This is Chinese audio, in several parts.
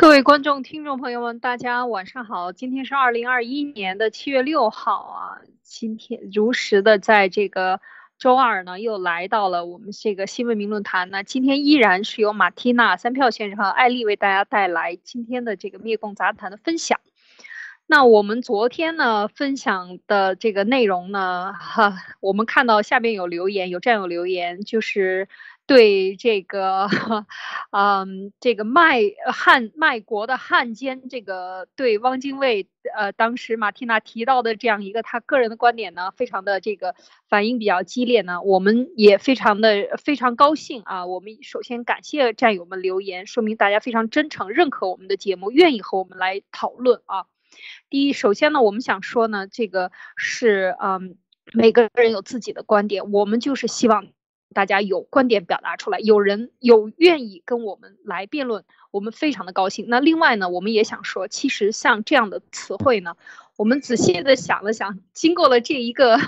各位观众、听众朋友们，大家晚上好。今天是二零二一年的七月六号啊，今天如实的在这个周二呢，又来到了我们这个新闻名论坛。那今天依然是由马蒂娜、三票先生和艾丽为大家带来今天的这个灭共杂谈的分享。那我们昨天呢分享的这个内容呢，哈，我们看到下边有留言，有战友留言，就是。对这个，嗯，这个卖汉卖国的汉奸，这个对汪精卫，呃，当时马蒂娜提到的这样一个他个人的观点呢，非常的这个反应比较激烈呢，我们也非常的非常高兴啊。我们首先感谢战友们留言，说明大家非常真诚，认可我们的节目，愿意和我们来讨论啊。第一，首先呢，我们想说呢，这个是嗯，每个人有自己的观点，我们就是希望。大家有观点表达出来，有人有愿意跟我们来辩论，我们非常的高兴。那另外呢，我们也想说，其实像这样的词汇呢，我们仔细的想了想，经过了这一个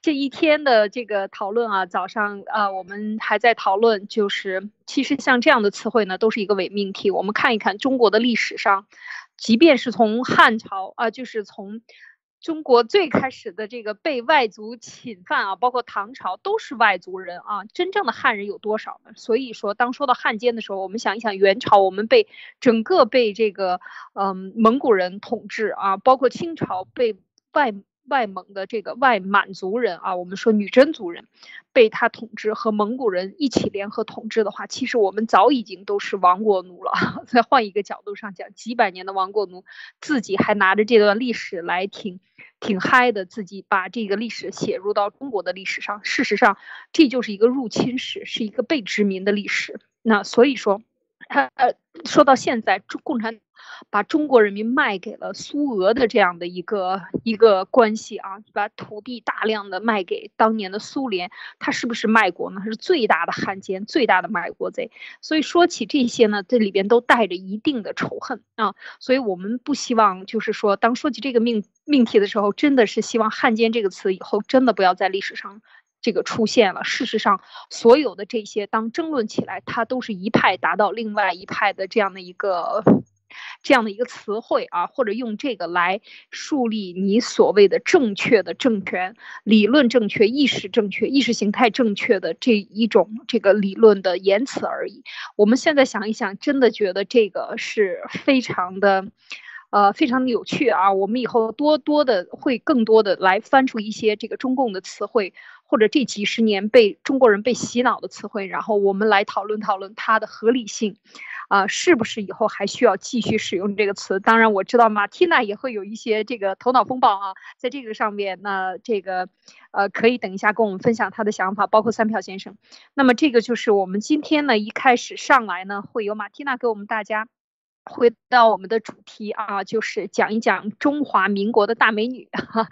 这一天的这个讨论啊，早上啊，我们还在讨论，就是其实像这样的词汇呢，都是一个伪命题。我们看一看中国的历史上，即便是从汉朝啊，就是从。中国最开始的这个被外族侵犯啊，包括唐朝都是外族人啊，真正的汉人有多少呢？所以说，当说到汉奸的时候，我们想一想元朝，我们被整个被这个嗯蒙古人统治啊，包括清朝被外。外蒙的这个外满族人啊，我们说女真族人被他统治，和蒙古人一起联合统治的话，其实我们早已经都是亡国奴了。再换一个角度上讲，几百年的亡国奴，自己还拿着这段历史来挺挺嗨的，自己把这个历史写入到中国的历史上。事实上，这就是一个入侵史，是一个被殖民的历史。那所以说，他呃，说到现在，中共产。把中国人民卖给了苏俄的这样的一个一个关系啊，把土地大量的卖给当年的苏联，他是不是卖国呢？他是最大的汉奸，最大的卖国贼。所以说起这些呢，这里边都带着一定的仇恨啊。所以我们不希望，就是说，当说起这个命命题的时候，真的是希望“汉奸”这个词以后真的不要在历史上这个出现了。事实上，所有的这些当争论起来，它都是一派达到另外一派的这样的一个。这样的一个词汇啊，或者用这个来树立你所谓的正确的政权理论正确、意识正确、意识形态正确的这一种这个理论的言辞而已。我们现在想一想，真的觉得这个是非常的，呃，非常的有趣啊。我们以后多多的会更多的来翻出一些这个中共的词汇，或者这几十年被中国人被洗脑的词汇，然后我们来讨论讨论它的合理性。啊，是不是以后还需要继续使用这个词？当然，我知道马蒂娜也会有一些这个头脑风暴啊，在这个上面，那这个呃，可以等一下跟我们分享他的想法，包括三票先生。那么这个就是我们今天呢一开始上来呢，会有马蒂娜给我们大家。回到我们的主题啊，就是讲一讲中华民国的大美女哈，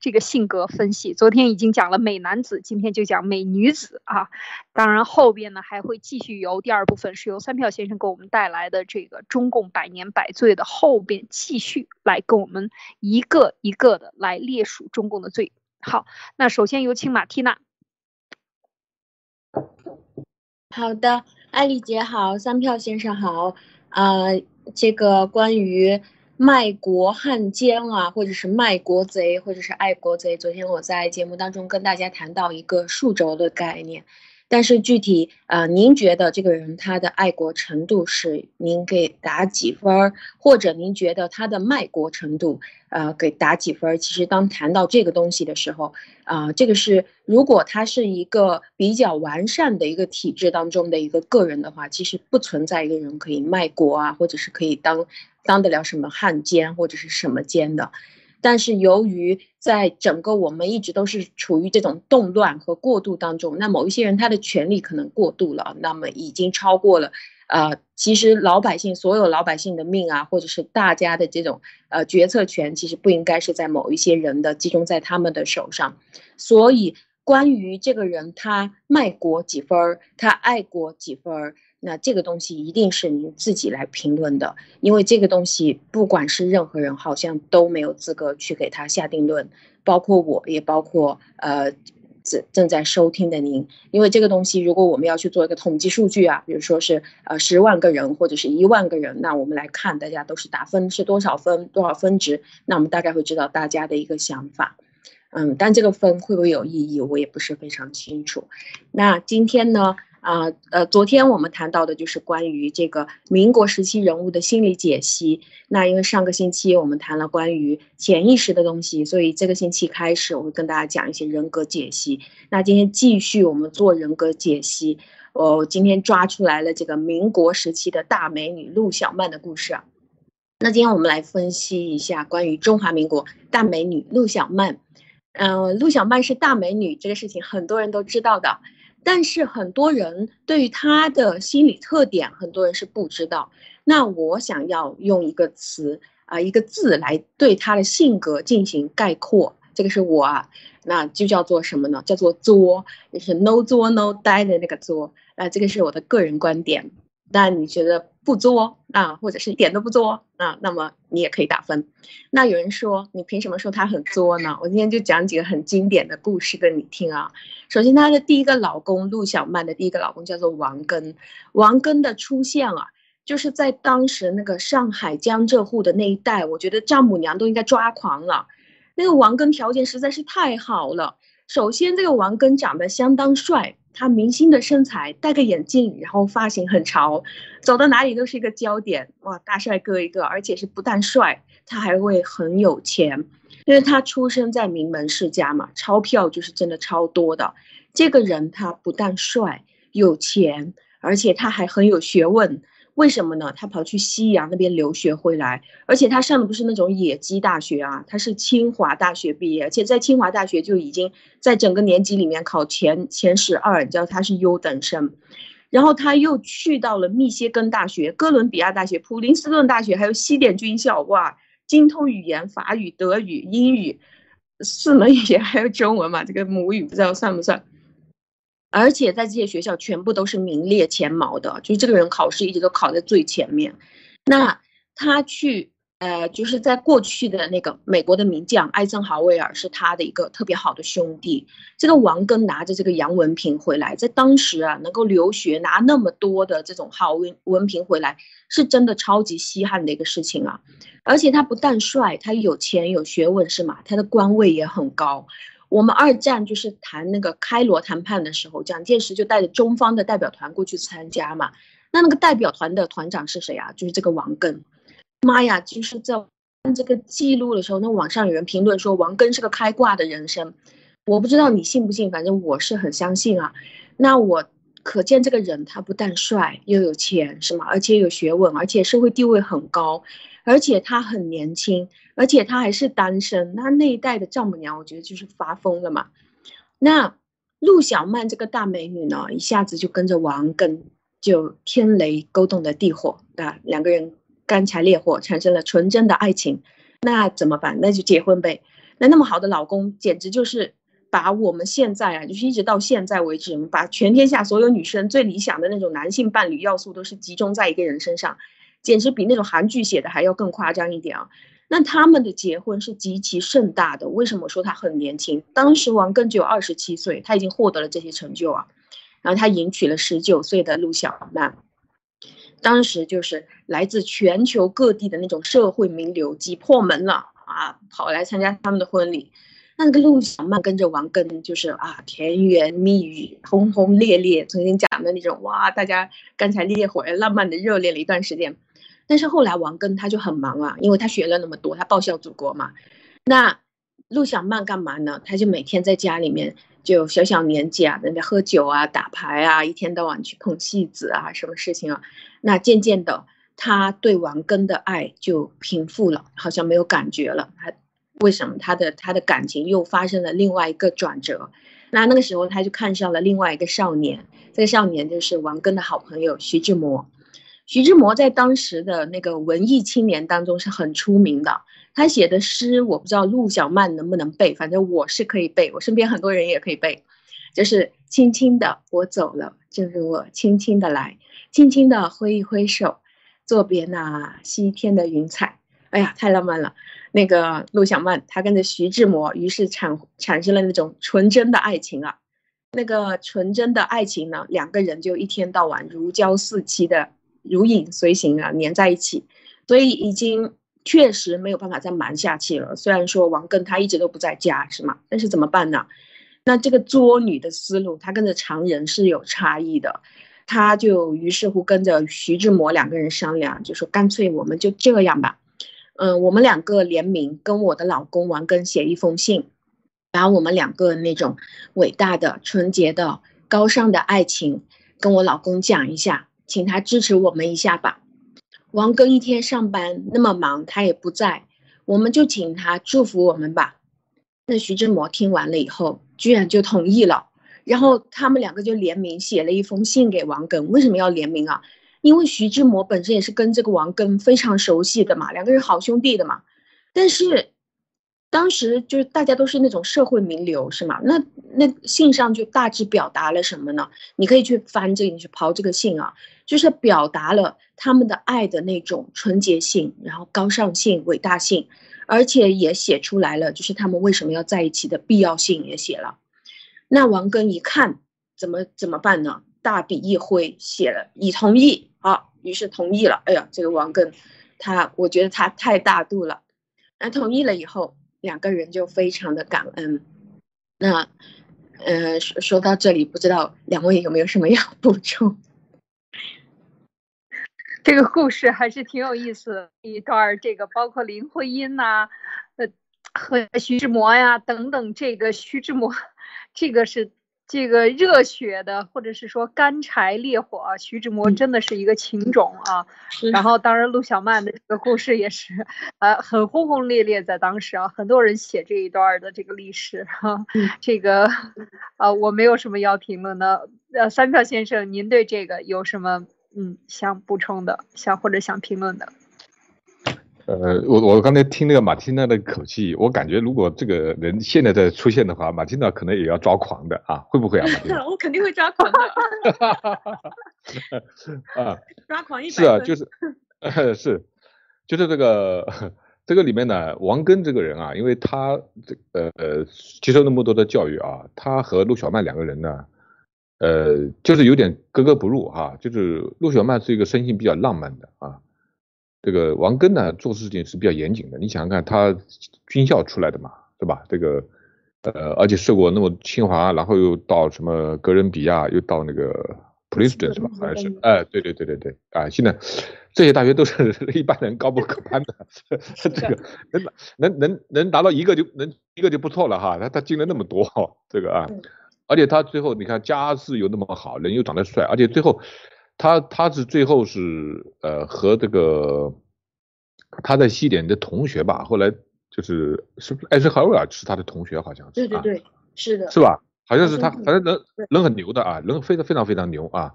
这个性格分析。昨天已经讲了美男子，今天就讲美女子啊。当然后边呢还会继续由第二部分是由三票先生给我们带来的这个中共百年百罪的后边继续来跟我们一个一个的来列数中共的罪。好，那首先有请马蒂娜。好的，艾丽姐好，三票先生好啊。这个关于卖国汉奸啊，或者是卖国贼，或者是爱国贼，昨天我在节目当中跟大家谈到一个数轴的概念。但是具体啊，您觉得这个人他的爱国程度是您给打几分儿，或者您觉得他的卖国程度呃给打几分儿？其实当谈到这个东西的时候啊，这个是如果他是一个比较完善的一个体制当中的一个个人的话，其实不存在一个人可以卖国啊，或者是可以当当得了什么汉奸或者是什么奸的。但是由于在整个我们一直都是处于这种动乱和过渡当中，那某一些人他的权利可能过度了，那么已经超过了，呃，其实老百姓所有老百姓的命啊，或者是大家的这种呃决策权，其实不应该是在某一些人的集中在他们的手上，所以关于这个人他卖国几分儿，他爱国几分儿。那这个东西一定是您自己来评论的，因为这个东西不管是任何人，好像都没有资格去给他下定论，包括我也包括呃正正在收听的您，因为这个东西，如果我们要去做一个统计数据啊，比如说是呃十万个人或者是一万个人，那我们来看大家都是打分是多少分，多少分值，那我们大概会知道大家的一个想法。嗯，但这个分会不会有意义，我也不是非常清楚。那今天呢？啊，呃，昨天我们谈到的就是关于这个民国时期人物的心理解析。那因为上个星期我们谈了关于潜意识的东西，所以这个星期开始我会跟大家讲一些人格解析。那今天继续我们做人格解析。我今天抓出来了这个民国时期的大美女陆小曼的故事。那今天我们来分析一下关于中华民国大美女陆小曼。嗯，陆小曼是大美女这个事情很多人都知道的。但是很多人对于他的心理特点，很多人是不知道。那我想要用一个词啊，一个字来对他的性格进行概括，这个是我啊，那就叫做什么呢？叫做作，就是 no 作 no die 的那个作。那这个是我的个人观点。那你觉得不作啊，或者是一点都不作啊，那么你也可以打分。那有人说，你凭什么说他很作呢？我今天就讲几个很经典的故事给你听啊。首先，她的第一个老公陆小曼的第一个老公叫做王根。王根的出现啊，就是在当时那个上海江浙沪的那一带，我觉得丈母娘都应该抓狂了。那个王根条件实在是太好了。首先，这个王根长得相当帅。他明星的身材，戴个眼镜，然后发型很潮，走到哪里都是一个焦点，哇，大帅哥一个，而且是不但帅，他还会很有钱，因为他出生在名门世家嘛，钞票就是真的超多的。这个人他不但帅，有钱，而且他还很有学问。为什么呢？他跑去西洋那边留学回来，而且他上的不是那种野鸡大学啊，他是清华大学毕业，而且在清华大学就已经在整个年级里面考前前十二，你知道他是优等生。然后他又去到了密歇根大学、哥伦比亚大学、普林斯顿大学，还有西点军校，哇，精通语言，法语、德语、英语四门语言，还有中文嘛，这个母语不知道算不算。而且在这些学校全部都是名列前茅的，就是这个人考试一直都考在最前面。那他去，呃，就是在过去的那个美国的名将艾森豪威尔是他的一个特别好的兄弟。这个王根拿着这个洋文凭回来，在当时啊，能够留学拿那么多的这种好文文凭回来，是真的超级稀罕的一个事情啊。而且他不但帅，他有钱有学问是吗？他的官位也很高。我们二战就是谈那个开罗谈判的时候，蒋介石就带着中方的代表团过去参加嘛。那那个代表团的团长是谁啊？就是这个王根。妈呀，就是在看这个记录的时候，那网上有人评论说王根是个开挂的人生。我不知道你信不信，反正我是很相信啊。那我可见这个人他不但帅又有钱，是吗？而且有学问，而且社会地位很高。而且他很年轻，而且他还是单身。那那一代的丈母娘，我觉得就是发疯了嘛。那陆小曼这个大美女呢，一下子就跟着王根，就天雷勾动的地火啊，两个人干柴烈火，产生了纯真的爱情。那怎么办？那就结婚呗。那那么好的老公，简直就是把我们现在啊，就是一直到现在为止，我们把全天下所有女生最理想的那种男性伴侣要素，都是集中在一个人身上。简直比那种韩剧写的还要更夸张一点啊！那他们的结婚是极其盛大的。为什么说他很年轻？当时王根只有二十七岁，他已经获得了这些成就啊。然后他迎娶了十九岁的陆小曼，当时就是来自全球各地的那种社会名流挤破门了啊，跑来参加他们的婚礼。那个陆小曼跟着王根，就是啊，甜言蜜语，轰轰烈烈，曾经讲的那种哇，大家刚才烈火，浪漫的热恋了一段时间。但是后来王根他就很忙啊，因为他学了那么多，他报效祖国嘛。那陆小曼干嘛呢？他就每天在家里面就小小年纪啊，人家喝酒啊、打牌啊，一天到晚去碰戏子啊，什么事情啊？那渐渐的，他对王根的爱就平复了，好像没有感觉了。他为什么他的他的感情又发生了另外一个转折？那那个时候他就看上了另外一个少年，这个少年就是王根的好朋友徐志摩。徐志摩在当时的那个文艺青年当中是很出名的。他写的诗，我不知道陆小曼能不能背，反正我是可以背，我身边很多人也可以背。就是轻轻的我走了，正如我轻轻的来，轻轻的挥一挥手，作别那西天的云彩。哎呀，太浪漫了。那个陆小曼，她跟着徐志摩，于是产产生了那种纯真的爱情啊。那个纯真的爱情呢，两个人就一天到晚如胶似漆的如影随形啊，粘在一起。所以已经确实没有办法再瞒下去了。虽然说王根他一直都不在家，是吗？但是怎么办呢？那这个作女的思路，她跟着常人是有差异的。他就于是乎跟着徐志摩两个人商量，就说干脆我们就这样吧，嗯，我们两个联名跟我的老公王根写一封信，把我们两个那种伟大的、纯洁的、高尚的爱情跟我老公讲一下，请他支持我们一下吧。王庚一天上班那么忙，他也不在，我们就请他祝福我们吧。那徐志摩听完了以后，居然就同意了。然后他们两个就联名写了一封信给王庚。为什么要联名啊？因为徐志摩本身也是跟这个王庚非常熟悉的嘛，两个人好兄弟的嘛。但是当时就是大家都是那种社会名流，是吗？那那信上就大致表达了什么呢？你可以去翻这，你去刨这个信啊，就是表达了他们的爱的那种纯洁性，然后高尚性、伟大性，而且也写出来了，就是他们为什么要在一起的必要性也写了。那王根一看，怎么怎么办呢？大笔一挥，写了已同意，好，于是同意了。哎呀，这个王根，他我觉得他太大度了。那同意了以后，两个人就非常的感恩。那，呃，说说到这里，不知道两位有没有什么要补充？这个故事还是挺有意思，一段这个包括林徽因呐，呃，和徐志摩呀等等，这个徐志摩。这个是这个热血的，或者是说干柴烈火啊，徐志摩真的是一个情种啊。然后，当然陆小曼的这个故事也是，呃，很轰轰烈烈，在当时啊，很多人写这一段的这个历史哈。这个，呃，我没有什么要评论的。呃，三票先生，您对这个有什么嗯想补充的，想或者想评论的？呃，我我刚才听那个马蒂娜的口气，我感觉如果这个人现在再出现的话，马蒂娜可能也要抓狂的啊，会不会啊？我肯定会抓狂的。啊，抓狂一是啊，就是，呃是，就是这个这个里面呢，王根这个人啊，因为他这呃呃接受那么多的教育啊，他和陆小曼两个人呢，呃，就是有点格格不入哈，就是陆小曼是一个生性比较浪漫的啊。这个王根呢，做事情是比较严谨的。你想想看，他军校出来的嘛，对吧？这个，呃，而且受过那么清华，然后又到什么哥伦比亚，又到那个普林斯顿是吧？好像是，哎，对对对对对，啊，现在这些大学都是 一般人高不可攀的，这个能能能能达到一个就能一个就不错了哈。他他进了那么多，这个啊，而且他最后你看家世又那么好，人又长得帅，而且最后。他他是最后是呃和这个他在西点的同学吧，后来就是是不是艾森豪威尔是他的同学，好像是对对对，是的，是吧？好像是他，反正人人很牛的啊，人非常非常非常牛啊。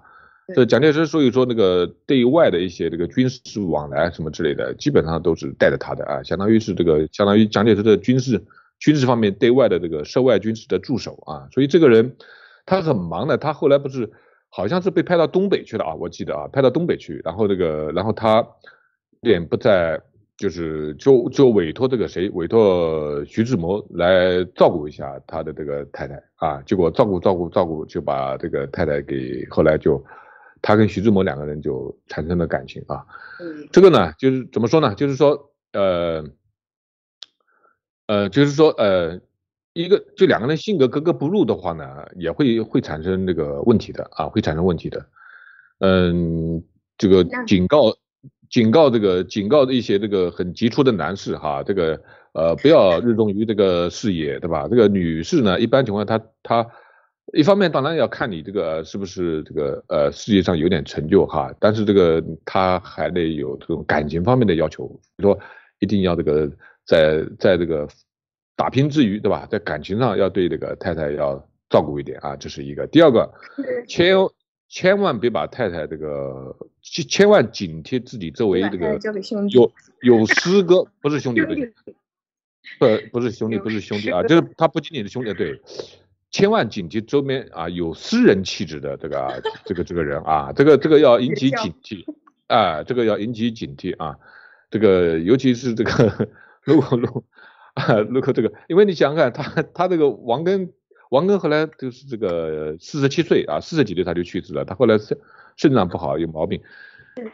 这蒋介石所以说那个对外的一些这个军事往来什么之类的，基本上都是带着他的啊，相当于是这个相当于蒋介石的军事军事方面对外的这个涉外军事的助手啊。所以这个人他很忙的，他后来不是。好像是被派到东北去了啊，我记得啊，派到东北去，然后这个，然后他脸不在，就是就就委托这个谁，委托徐志摩来照顾一下他的这个太太啊，结果照顾照顾照顾，就把这个太太给后来就他跟徐志摩两个人就产生了感情啊。嗯，这个呢，就是怎么说呢？就是说，呃，呃，就是说，呃。一个就两个人性格格格不入的话呢，也会会产生这个问题的啊，会产生问题的。嗯，这个警告警告这个警告的一些这个很杰出的男士哈，这个呃不要热衷于这个事业，对吧？这个女士呢，一般情况下她她一方面当然要看你这个是不是这个呃事业上有点成就哈，但是这个她还得有这种感情方面的要求，比如说一定要这个在在这个。打拼之余，对吧？在感情上要对这个太太要照顾一点啊，这是一个。第二个，千千万别把太太这个，千千万警惕自己周围这个有有师哥，不是兄弟，不不不是兄弟，不是兄弟啊，就是他不仅仅是兄弟，对，千万警惕周边啊有私人气质的这个这个这个人啊，这个这个要引起警惕啊，这个要引起警惕啊。这个尤其是这个 如果如啊如果这个，因为你想想看，他他这个王根王根后来就是这个四十七岁啊，四十几岁他就去世了，他后来肾肾脏不好有毛病，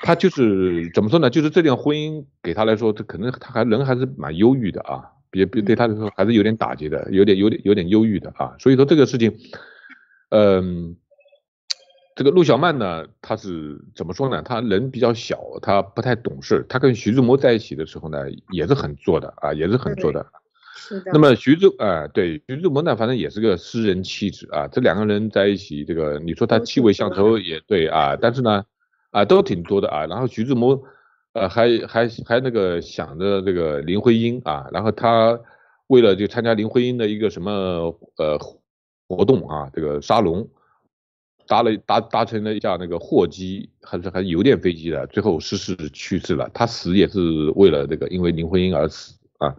他就是怎么说呢？就是这段婚姻给他来说，他可能他还人还是蛮忧郁的啊。别别对他来说还是有点打击的，有点有点有点忧郁的啊，所以说这个事情，嗯，这个陆小曼呢，她是怎么说呢？她人比较小，她不太懂事。她跟徐志摩在一起的时候呢，也是很作的啊，也是很作的。是的。那么徐志，啊，对，徐志摩呢，反正也是个诗人气质啊。这两个人在一起，这个你说他气味相投也对啊，但是呢，啊，都挺多的啊。然后徐志摩。呃，还还还那个想着这个林徽因啊，然后他为了就参加林徽因的一个什么呃活动啊，这个沙龙，搭了搭搭乘了一架那个货机还是还是邮电飞机的，最后失事去世了。他死也是为了这个因为林徽因而死啊。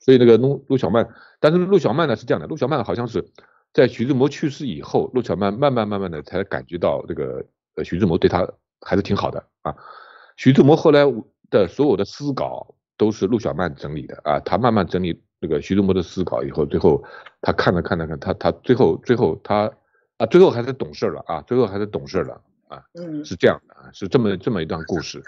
所以那个陆陆小曼，但是陆小曼呢是这样的，陆小曼好像是在徐志摩去世以后，陆小曼慢慢慢慢的才感觉到这个呃徐志摩对他还是挺好的啊。徐志摩后来的所有的诗稿都是陆小曼整理的啊，他慢慢整理那个徐志摩的诗稿以后，最后他看了看了看，他他最后最后他啊，最后还是懂事了啊，最后还是懂事了啊，嗯，是这样的啊，是这么这么一段故事。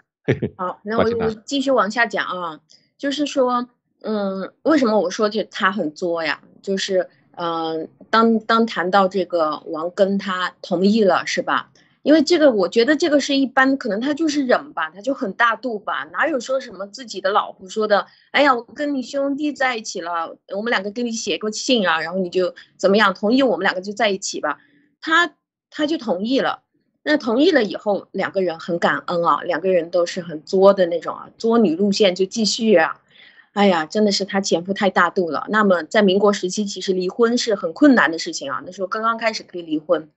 好，那我我继续往下讲啊，就是说，嗯，为什么我说这他很作呀？就是，嗯，当当谈到这个王跟，他同意了，是吧？因为这个，我觉得这个是一般，可能他就是忍吧，他就很大度吧，哪有说什么自己的老婆说的，哎呀，我跟你兄弟在一起了，我们两个给你写过信啊，然后你就怎么样，同意我们两个就在一起吧，他他就同意了，那同意了以后，两个人很感恩啊，两个人都是很作的那种啊，作女路线就继续啊，哎呀，真的是他前夫太大度了。那么在民国时期，其实离婚是很困难的事情啊，那时候刚刚开始可以离婚。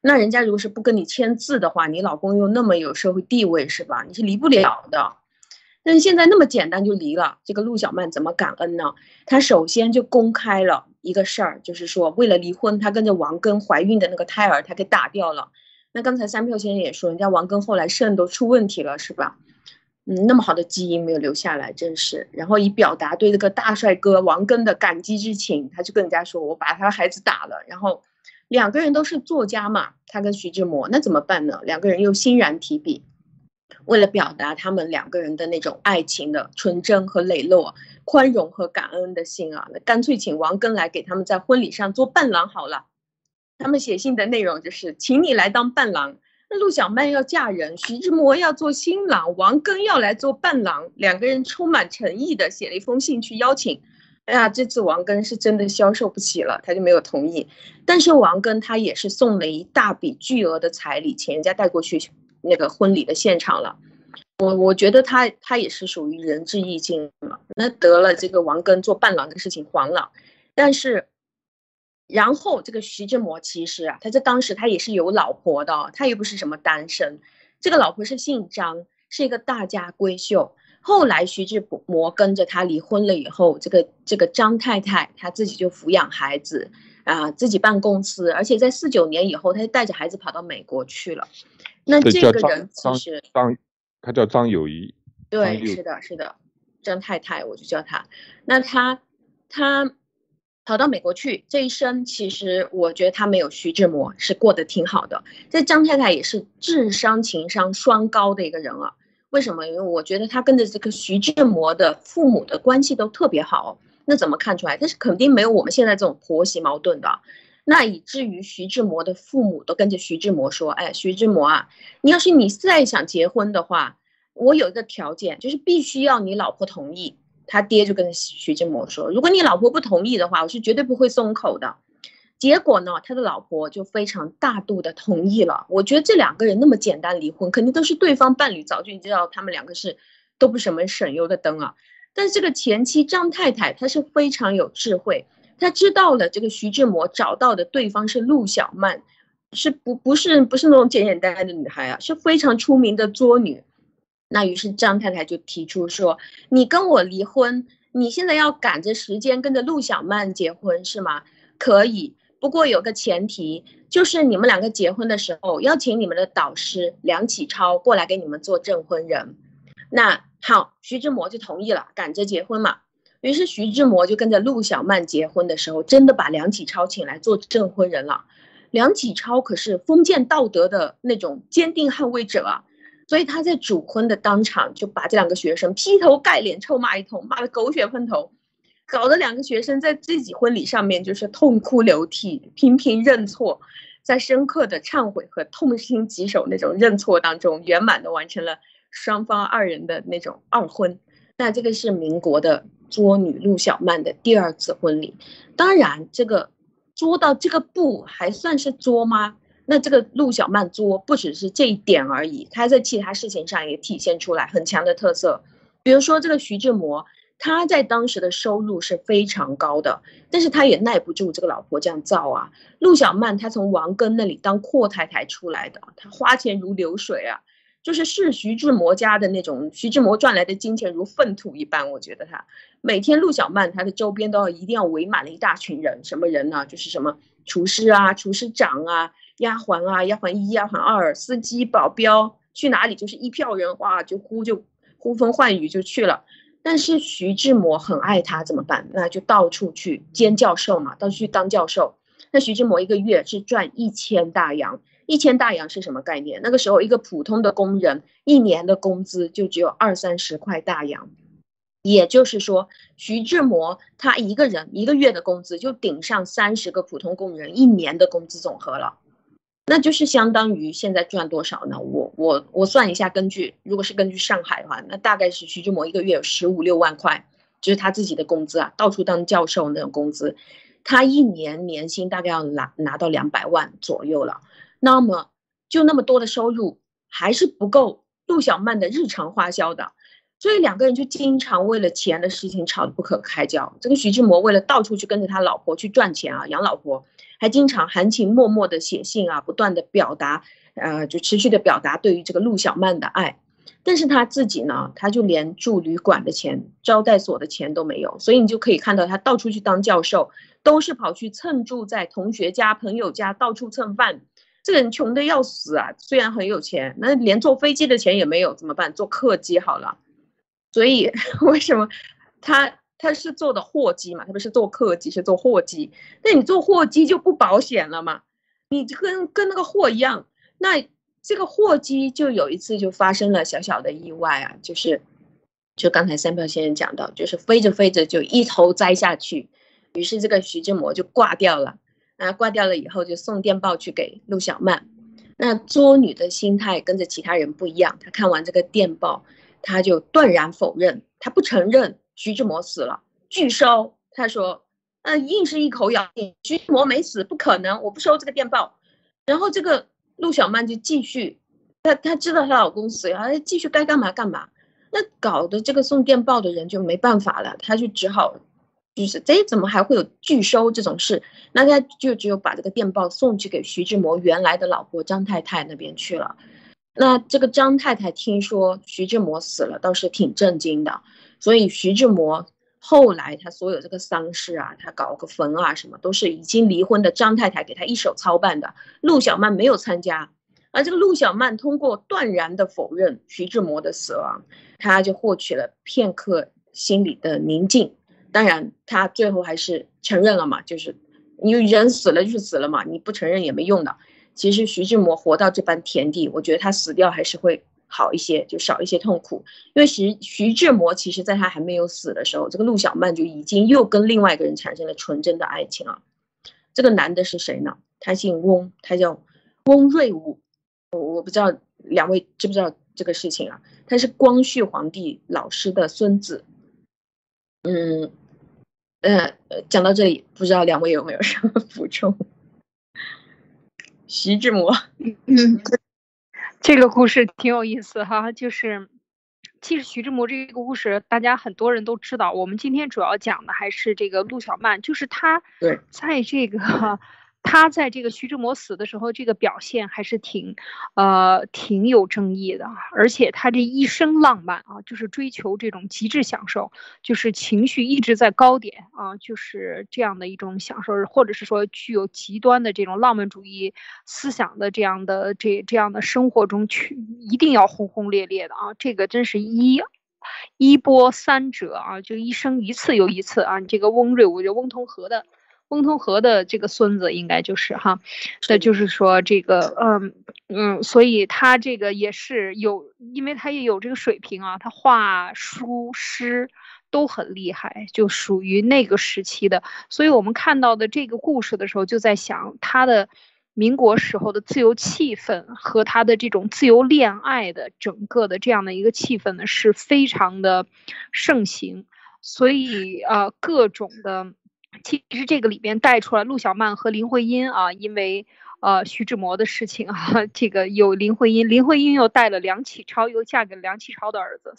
那人家如果是不跟你签字的话，你老公又那么有社会地位，是吧？你是离不了的。但是现在那么简单就离了，这个陆小曼怎么感恩呢？她首先就公开了一个事儿，就是说为了离婚，她跟着王根怀孕的那个胎儿，她给打掉了。那刚才三票先生也说，人家王根后来肾都出问题了，是吧？嗯，那么好的基因没有留下来，真是。然后以表达对这个大帅哥王根的感激之情，他就跟人家说，我把他孩子打了，然后。两个人都是作家嘛，他跟徐志摩，那怎么办呢？两个人又欣然提笔，为了表达他们两个人的那种爱情的纯真和磊落、宽容和感恩的心啊，那干脆请王根来给他们在婚礼上做伴郎好了。他们写信的内容就是，请你来当伴郎。那陆小曼要嫁人，徐志摩要做新郎，王根要来做伴郎，两个人充满诚意的写了一封信去邀请。哎呀，这次王根是真的消受不起了，他就没有同意。但是王根他也是送了一大笔巨额的彩礼，请人家带过去那个婚礼的现场了。我我觉得他他也是属于仁至义尽嘛。那得了这个王根做伴郎的事情黄了，但是然后这个徐志摩其实啊，他在当时他也是有老婆的，他又不是什么单身。这个老婆是姓张，是一个大家闺秀。后来徐志摩跟着他离婚了以后，这个这个张太太她自己就抚养孩子啊，自己办公司，而且在四九年以后，他就带着孩子跑到美国去了。那这个人其实张，他叫张友谊。对，是的，是的，张太太我就叫她。那她她跑到美国去，这一生其实我觉得他没有徐志摩是过得挺好的。这张太太也是智商情商双高的一个人啊。为什么？因为我觉得他跟着这个徐志摩的父母的关系都特别好，那怎么看出来？但是肯定没有我们现在这种婆媳矛盾的。那以至于徐志摩的父母都跟着徐志摩说：“哎，徐志摩啊，你要是你再想结婚的话，我有一个条件，就是必须要你老婆同意。”他爹就跟徐志摩说：“如果你老婆不同意的话，我是绝对不会松口的。”结果呢，他的老婆就非常大度的同意了。我觉得这两个人那么简单离婚，肯定都是对方伴侣早就知道他们两个是都不什么省油的灯啊。但是这个前妻张太太她是非常有智慧，她知道了这个徐志摩找到的对方是陆小曼，是不不是不是那种简简单单的女孩啊，是非常出名的作女。那于是张太太就提出说：“你跟我离婚，你现在要赶着时间跟着陆小曼结婚是吗？可以。”不过有个前提，就是你们两个结婚的时候要请你们的导师梁启超过来给你们做证婚人，那好，徐志摩就同意了，赶着结婚嘛。于是徐志摩就跟着陆小曼结婚的时候，真的把梁启超请来做证婚人了。梁启超可是封建道德的那种坚定捍卫者啊，所以他在主婚的当场就把这两个学生劈头盖脸臭骂一通，骂得狗血喷头，搞得两个学生在自己婚礼上面就是痛哭流涕，频频认错，在深刻的忏悔和痛心疾首那种认错当中，圆满的完成了双方二人的那种二婚。那这个是民国的作女陆小曼的第二次婚礼，当然这个。作到这个步还算是作吗？那这个陆小曼作不只是这一点而已，她在其他事情上也体现出来很强的特色。比如说这个徐志摩，他在当时的收入是非常高的，但是他也耐不住这个老婆这样造啊。陆小曼她从王庚那里当阔太太出来的，她花钱如流水啊。就是视徐志摩家的那种，徐志摩赚来的金钱如粪土一般。我觉得他每天陆小曼他的周边都要一定要围满了一大群人，什么人呢？就是什么厨师啊、厨师长啊、丫鬟啊、丫鬟一、丫鬟二、司机、保镖，去哪里就是一票人，哇，就呼就呼风唤雨就去了。但是徐志摩很爱他，怎么办？那就到处去兼教授嘛，到处去当教授。那徐志摩一个月是赚一千大洋。一千大洋是什么概念？那个时候，一个普通的工人一年的工资就只有二三十块大洋，也就是说，徐志摩他一个人一个月的工资就顶上三十个普通工人一年的工资总和了，那就是相当于现在赚多少呢？我我我算一下，根据如果是根据上海的话，那大概是徐志摩一个月有十五六万块，就是他自己的工资啊，到处当教授那种工资，他一年年薪大概要拿拿到两百万左右了。那么，就那么多的收入，还是不够陆小曼的日常花销的，所以两个人就经常为了钱的事情吵得不可开交。这个徐志摩为了到处去跟着他老婆去赚钱啊，养老婆，还经常含情脉脉的写信啊，不断的表达，呃，就持续的表达对于这个陆小曼的爱。但是他自己呢，他就连住旅馆的钱、招待所的钱都没有，所以你就可以看到他到处去当教授，都是跑去蹭住在同学家、朋友家，到处蹭饭。这人穷的要死啊！虽然很有钱，那连坐飞机的钱也没有，怎么办？坐客机好了。所以 为什么他他是坐的货机嘛？他不是坐客机，是坐货机。那你坐货机就不保险了嘛？你跟跟那个货一样。那这个货机就有一次就发生了小小的意外啊，就是就刚才三票先生讲到，就是飞着飞着就一头栽下去，于是这个徐志摩就挂掉了。啊，挂掉了以后就送电报去给陆小曼。那作女的心态跟着其他人不一样，她看完这个电报，她就断然否认，她不承认徐志摩死了，拒收。她说，嗯，硬是一口咬定徐志摩没死，不可能，我不收这个电报。然后这个陆小曼就继续，她她知道她老公死了，她继续该干嘛干嘛。那搞得这个送电报的人就没办法了，他就只好。就是这怎么还会有拒收这种事？那他就只有把这个电报送去给徐志摩原来的老婆张太太那边去了。那这个张太太听说徐志摩死了，倒是挺震惊的。所以徐志摩后来他所有这个丧事啊，他搞个坟啊什么，都是已经离婚的张太太给他一手操办的。陆小曼没有参加，而这个陆小曼通过断然的否认徐志摩的死亡，他就获取了片刻心里的宁静。当然，他最后还是承认了嘛，就是因为人死了就是死了嘛，你不承认也没用的。其实徐志摩活到这般田地，我觉得他死掉还是会好一些，就少一些痛苦。因为徐徐志摩其实在他还没有死的时候，这个陆小曼就已经又跟另外一个人产生了纯真的爱情了。这个男的是谁呢？他姓翁，他叫翁瑞武。我我不知道两位知不知道这个事情啊？他是光绪皇帝老师的孙子。嗯，呃，讲到这里，不知道两位有没有什么 补充？徐志摩，嗯，这个故事挺有意思哈，就是其实徐志摩这个故事，大家很多人都知道。我们今天主要讲的还是这个陆小曼，就是他在这个他在这个徐志摩死的时候，这个表现还是挺，呃，挺有争议的。而且他这一生浪漫啊，就是追求这种极致享受，就是情绪一直在高点啊，就是这样的一种享受，或者是说具有极端的这种浪漫主义思想的这样的这这样的生活中去，一定要轰轰烈烈的啊，这个真是一。一波三折啊，就一生一次又一次啊！你这个翁瑞武就翁同龢的，翁同龢的这个孙子应该就是哈，那就是说这个嗯嗯，所以他这个也是有，因为他也有这个水平啊，他画书诗都很厉害，就属于那个时期的。所以我们看到的这个故事的时候，就在想他的。民国时候的自由气氛和他的这种自由恋爱的整个的这样的一个气氛呢，是非常的盛行。所以呃，各种的，其实这个里边带出来陆小曼和林徽因啊，因为呃徐志摩的事情啊，这个有林徽因，林徽因又带了梁启超，又嫁给梁启超的儿子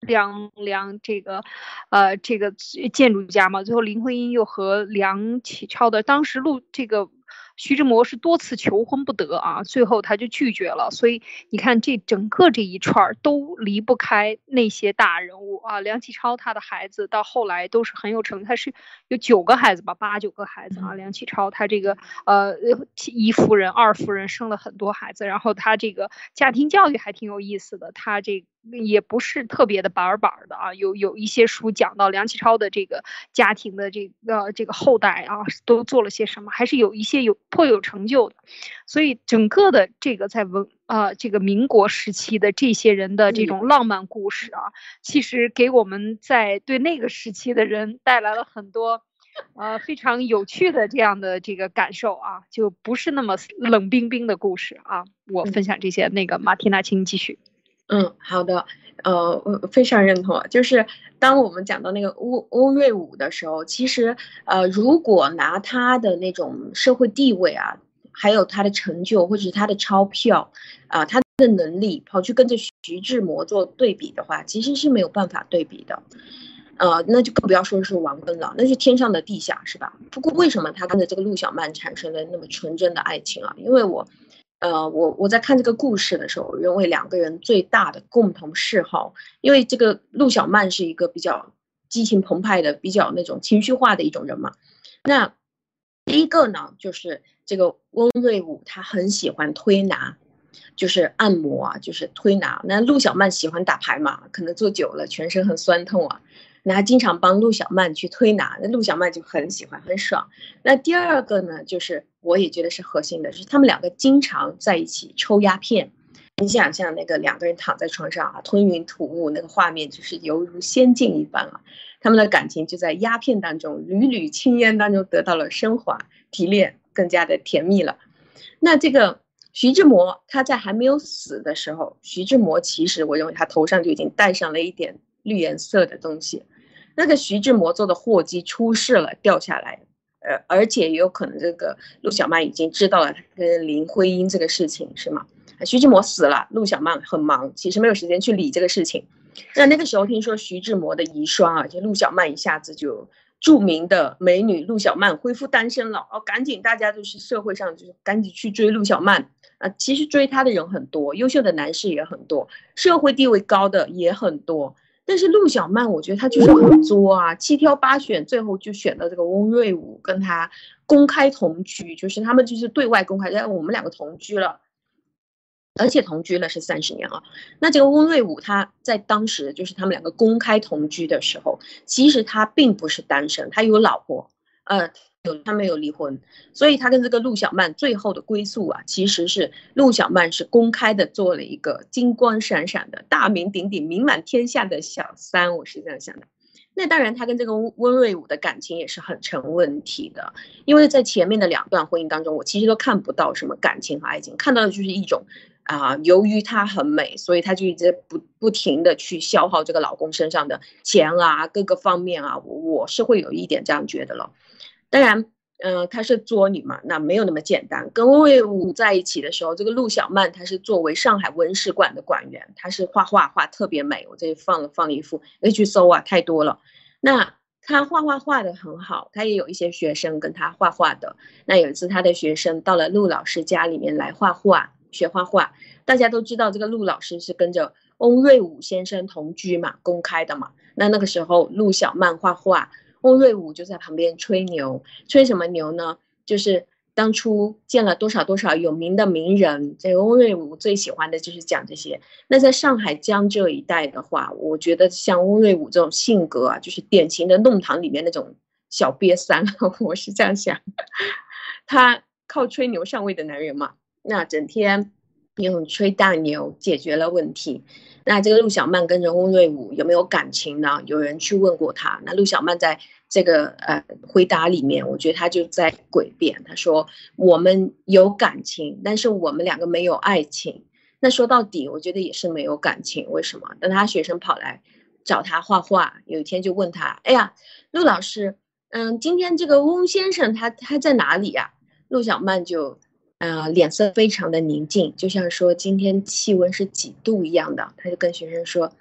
梁梁这个呃这个建筑家嘛，最后林徽因又和梁启超的当时陆这个。徐志摩是多次求婚不得啊，最后他就拒绝了。所以你看，这整个这一串都离不开那些大人物啊。梁启超他的孩子到后来都是很有成，他是有九个孩子吧，八九个孩子啊。梁启超他这个呃一夫人、二夫人生了很多孩子，然后他这个家庭教育还挺有意思的，他这。也不是特别的板板的啊，有有一些书讲到梁启超的这个家庭的这个这个后代啊，都做了些什么，还是有一些有颇有成就的。所以整个的这个在文啊这个民国时期的这些人的这种浪漫故事啊，其实给我们在对那个时期的人带来了很多呃非常有趣的这样的这个感受啊，就不是那么冷冰冰的故事啊。我分享这些，那个马蒂娜，请你继续。嗯，好的，呃，我非常认同。就是当我们讲到那个翁翁瑞武的时候，其实，呃，如果拿他的那种社会地位啊，还有他的成就，或者是他的钞票啊，他的能力，跑去跟着徐志摩做对比的话，其实是没有办法对比的。呃，那就更不要说是王根了，那是天上的地下，是吧？不过为什么他跟着这个陆小曼产生了那么纯真的爱情啊？因为我。呃，我我在看这个故事的时候，认为两个人最大的共同嗜好，因为这个陆小曼是一个比较激情澎湃的、比较那种情绪化的一种人嘛。那第一个呢，就是这个翁瑞武，他很喜欢推拿，就是按摩啊，就是推拿。那陆小曼喜欢打牌嘛，可能坐久了全身很酸痛啊。那经常帮陆小曼去推拿，那陆小曼就很喜欢，很爽。那第二个呢，就是我也觉得是核心的，就是他们两个经常在一起抽鸦片。你想象那个两个人躺在床上啊，吞云吐雾，那个画面就是犹如仙境一般啊。他们的感情就在鸦片当中，缕缕青烟当中得到了升华提炼，更加的甜蜜了。那这个徐志摩他在还没有死的时候，徐志摩其实我认为他头上就已经戴上了一点绿颜色的东西。那个徐志摩做的货机出事了，掉下来，呃，而且也有可能这个陆小曼已经知道了他跟林徽因这个事情，是吗？徐志摩死了，陆小曼很忙，其实没有时间去理这个事情。那那个时候听说徐志摩的遗孀啊，就陆小曼一下子就著名的美女陆小曼恢复单身了，哦，赶紧大家就是社会上就是赶紧去追陆小曼啊。其实追她的人很多，优秀的男士也很多，社会地位高的也很多。但是陆小曼，我觉得她就是很作啊，七挑八选，最后就选了这个翁瑞武，跟他公开同居，就是他们就是对外公开，但我们两个同居了，而且同居了是三十年啊。那这个翁瑞武他在当时就是他们两个公开同居的时候，其实他并不是单身，他有老婆，呃。有他没有离婚，所以他跟这个陆小曼最后的归宿啊，其实是陆小曼是公开的做了一个金光闪闪的大名鼎鼎、名满天下的小三，我是这样想的。那当然，他跟这个温瑞武的感情也是很成问题的，因为在前面的两段婚姻当中，我其实都看不到什么感情和爱情，看到的就是一种啊，由于她很美，所以她就一直不不停的去消耗这个老公身上的钱啊，各个方面啊，我是会有一点这样觉得了。当然，嗯，她是作女嘛，那没有那么简单。跟翁瑞武在一起的时候，这个陆小曼她是作为上海文史馆的馆员，她是画画画特别美。我这里放了放了一幅，可以去搜啊，太多了。那她画画画的很好，她也有一些学生跟她画画的。那有一次，她的学生到了陆老师家里面来画画学画画。大家都知道，这个陆老师是跟着翁瑞武先生同居嘛，公开的嘛。那那个时候，陆小曼画画，翁瑞武就在旁边吹牛，吹什么牛呢？就是当初见了多少多少有名的名人，这个翁瑞武最喜欢的就是讲这些。那在上海江浙一带的话，我觉得像翁瑞武这种性格啊，就是典型的弄堂里面那种小瘪三，我是这样想。他靠吹牛上位的男人嘛，那整天。用吹大牛解决了问题，那这个陆小曼跟着翁瑞武有没有感情呢？有人去问过他，那陆小曼在这个呃回答里面，我觉得他就在诡辩，他说我们有感情，但是我们两个没有爱情。那说到底，我觉得也是没有感情。为什么？等他学生跑来找他画画，有一天就问他，哎呀，陆老师，嗯，今天这个翁先生他他在哪里呀？陆小曼就。呃，脸色非常的宁静，就像说今天气温是几度一样的。他就跟学生说：“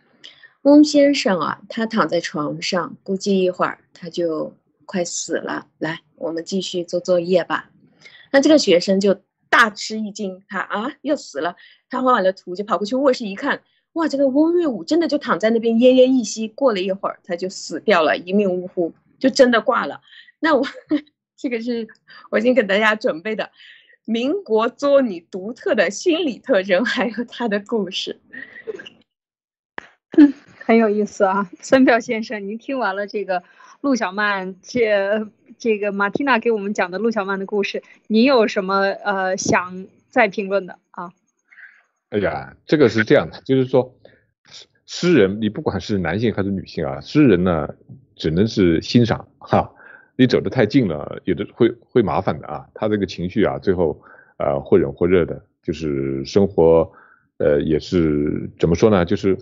翁先生啊，他躺在床上，估计一会儿他就快死了。来，我们继续做作业吧。”那这个学生就大吃一惊，他啊，又死了。他画完了图就跑过去卧室一看，哇，这个翁瑞武真的就躺在那边奄奄一息。过了一会儿，他就死掉了，一命呜呼，就真的挂了。那我 这个是我已经给大家准备的。民国作女独特的心理特征，还有她的故事，很有意思啊。孙彪先生，您听完了这个陆小曼这这个马蒂娜给我们讲的陆小曼的故事，您有什么呃想再评论的啊？哎呀，这个是这样的，就是说诗诗人，你不管是男性还是女性啊，诗人呢只能是欣赏哈。你走得太近了，有的会会麻烦的啊。他这个情绪啊，最后呃或冷或热的，就是生活呃也是怎么说呢？就是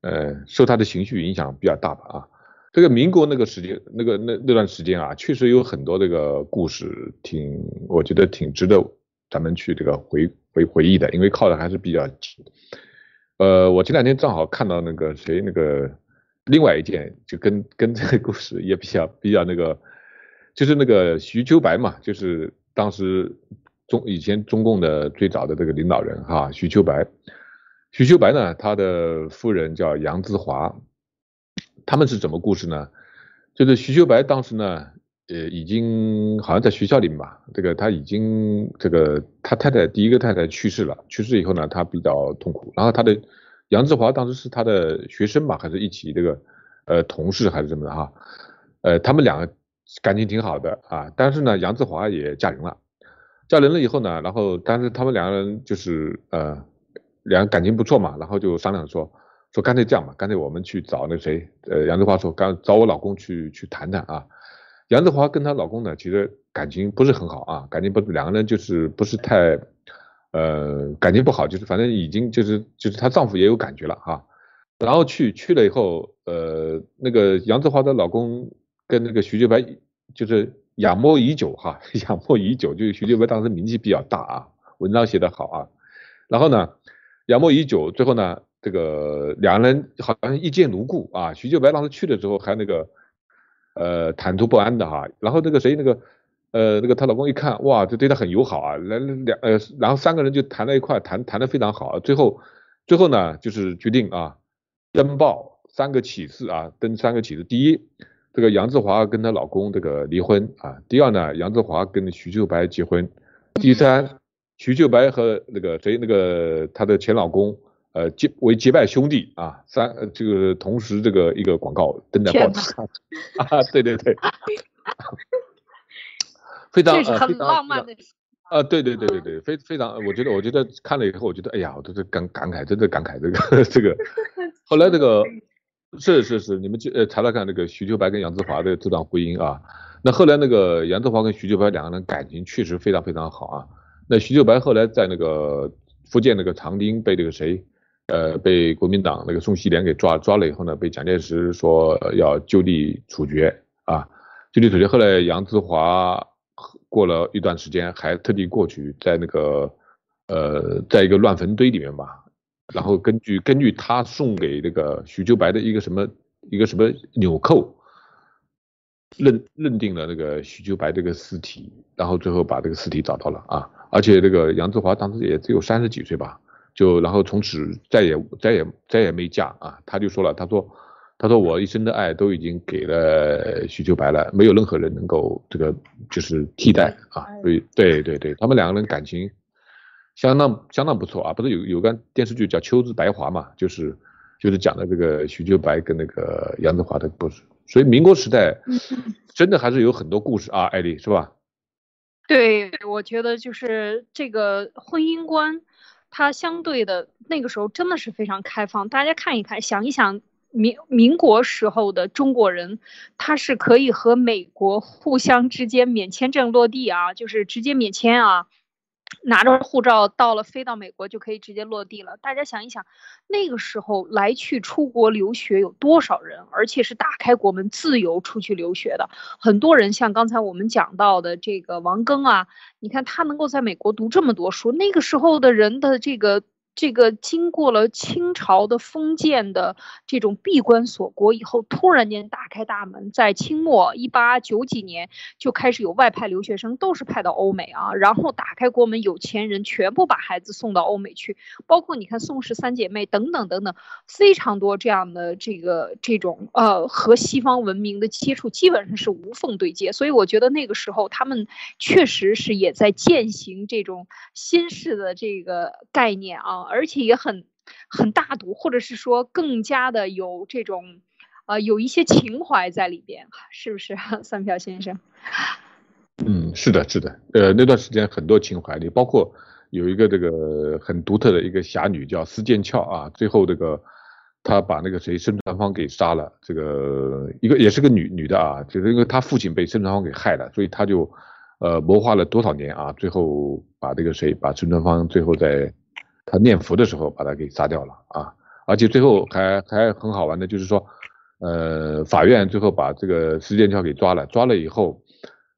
呃受他的情绪影响比较大吧啊。这个民国那个时间，那个那那段时间啊，确实有很多这个故事，挺我觉得挺值得咱们去这个回回回忆的，因为靠的还是比较近。呃，我前两天正好看到那个谁那个另外一件，就跟跟这个故事也比较比较那个。就是那个徐秋白嘛，就是当时中以前中共的最早的这个领导人哈，徐秋白。徐秋白呢，他的夫人叫杨子华，他们是怎么故事呢？就是徐秋白当时呢，呃，已经好像在学校里面吧，这个他已经这个他太太第一个太太去世了，去世以后呢，他比较痛苦。然后他的杨子华当时是他的学生吧，还是一起这个呃同事还是什么的哈？呃，他们两个。感情挺好的啊，但是呢，杨子华也嫁人了，嫁人了以后呢，然后但是他们两个人就是呃，两感情不错嘛，然后就商量说说干脆这样吧，干脆我们去找那谁，呃，杨子华说干找我老公去去谈谈啊。杨子华跟她老公呢，其实感情不是很好啊，感情不两个人就是不是太呃感情不好，就是反正已经就是就是她丈夫也有感觉了哈，然后去去了以后，呃，那个杨子华的老公。跟那个徐秋白就是仰慕已久哈，仰慕已久，就是徐秋白当时名气比较大啊，文章写得好啊，然后呢，仰慕已久，最后呢，这个两人好像一见如故啊，徐秋白当时去了之后还那个呃忐忑不安的哈，然后那个谁那个呃那个她老公一看哇，就对她很友好啊，来两呃然后三个人就谈在一块谈谈得非常好，最后最后呢就是决定啊登报三个启事啊，登三个启事，第一。这个杨志华跟她老公这个离婚啊，第二呢，杨志华跟徐秀白结婚，第三，徐秀白和那个谁那个她的前老公呃结为结拜兄弟啊，三这个同时这个一个广告登在报纸上。啊，对对对，非常呃很浪漫的啊，对对对对对，非非常，我觉得我觉得看了以后，我觉得哎呀，我都是感感慨，真的感慨这个 这个，后来这个。是是是，你们去呃查查看那个徐秋白跟杨子华的这段婚姻啊。那后来那个杨子华跟徐秋白两个人感情确实非常非常好啊。那徐秋白后来在那个福建那个长汀被那个谁，呃，被国民党那个宋希濂给抓抓了以后呢，被蒋介石说要就地处决啊，就地处决。后来杨子华过了一段时间，还特地过去在那个呃，在一个乱坟堆里面吧。然后根据根据他送给那个许秋白的一个什么一个什么纽扣，认认定了那个许秋白这个尸体，然后最后把这个尸体找到了啊，而且这个杨志华当时也只有三十几岁吧，就然后从此再也再也再也没嫁啊，他就说了，他说他说我一生的爱都已经给了许秋白了，没有任何人能够这个就是替代啊，所以对对对，他们两个人感情相当相当不错啊，不是有有个电视剧叫《秋之白华》嘛，就是就是讲的这个许秋白跟那个杨德华的故事。所以民国时代，真的还是有很多故事啊，艾丽是吧？对，我觉得就是这个婚姻观，它相对的那个时候真的是非常开放。大家看一看，想一想，民民国时候的中国人，他是可以和美国互相之间免签证落地啊，就是直接免签啊。拿着护照到了，飞到美国就可以直接落地了。大家想一想，那个时候来去出国留学有多少人，而且是打开国门自由出去留学的很多人。像刚才我们讲到的这个王庚啊，你看他能够在美国读这么多书，那个时候的人的这个。这个经过了清朝的封建的这种闭关锁国以后，突然间打开大门，在清末一八九几年就开始有外派留学生，都是派到欧美啊，然后打开国门，有钱人全部把孩子送到欧美去，包括你看宋氏三姐妹等等等等，非常多这样的这个这种呃和西方文明的接触基本上是无缝对接，所以我觉得那个时候他们确实是也在践行这种新式的这个概念啊。而且也很很大度，或者是说更加的有这种，呃，有一些情怀在里边，是不是，三票先生？嗯，是的，是的，呃，那段时间很多情怀，里包括有一个这个很独特的一个侠女叫施剑翘啊，最后这个她把那个谁孙传芳给杀了，这个一个也是个女女的啊，就是因为她父亲被孙传芳给害了，所以她就呃谋划了多少年啊，最后把这个谁把孙传芳最后在。他念佛的时候把他给杀掉了啊！而且最后还还很好玩的，就是说，呃，法院最后把这个石剑桥给抓了，抓了以后，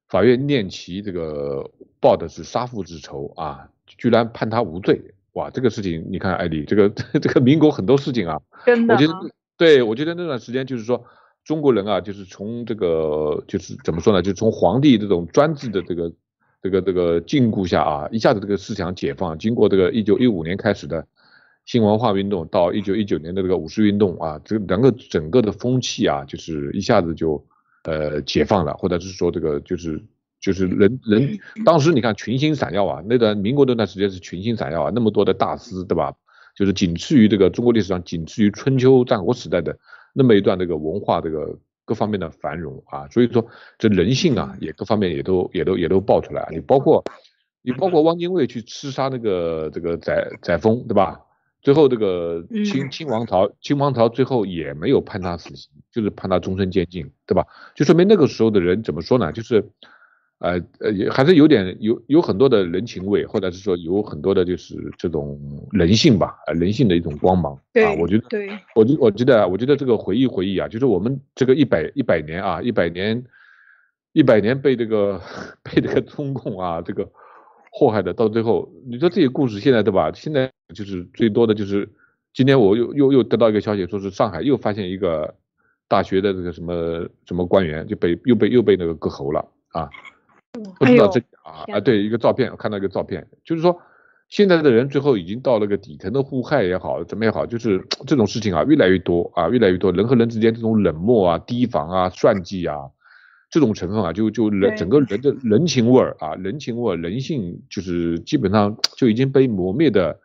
法院念其这个报的是杀父之仇啊，居然判他无罪！哇，这个事情你看，艾迪，这个 这个民国很多事情啊，真的，我觉得对，我觉得那段时间就是说，中国人啊，就是从这个就是怎么说呢，就是从皇帝这种专制的这个。这个这个禁锢下啊，一下子这个思想解放，经过这个一九一五年开始的新文化运动，到一九一九年的这个五四运动啊，这两个整个的风气啊，就是一下子就呃解放了，或者是说这个就是就是人人当时你看群星闪耀啊，那段民国那段时间是群星闪耀啊，那么多的大师对吧？就是仅次于这个中国历史上仅次于春秋战国时代的那么一段这个文化这个。各方面的繁荣啊，所以说这人性啊，也各方面也都也都也都爆出来。你包括你包括汪精卫去刺杀那个这个载载沣，对吧？最后这个清清王朝清王朝最后也没有判他死刑，就是判他终身监禁，对吧？就说明那个时候的人怎么说呢？就是。呃呃，也还是有点有有很多的人情味，或者是说有很多的就是这种人性吧，呃，人性的一种光芒啊。我觉得，对，我觉我觉得，我觉得这个回忆回忆啊，就是我们这个一百一百年啊，一百年一百年被这个被这个中共啊这个祸害的，到最后，你说这些故事现在对吧？现在就是最多的就是今天我又又又得到一个消息，说是上海又发现一个大学的这个什么什么官员就被又被又被那个割喉了啊。不知道这啊啊对一个照片，我看到一个照片，就是说现在的人最后已经到了个底层的互害也好，怎么也好，就是 这种事情啊越来越多啊越来越多，人和人之间这种冷漠啊、提防啊、算计啊这种成分啊，就就人整个人的人情味儿啊、人情味儿、人性，就是基本上 就已经被磨灭的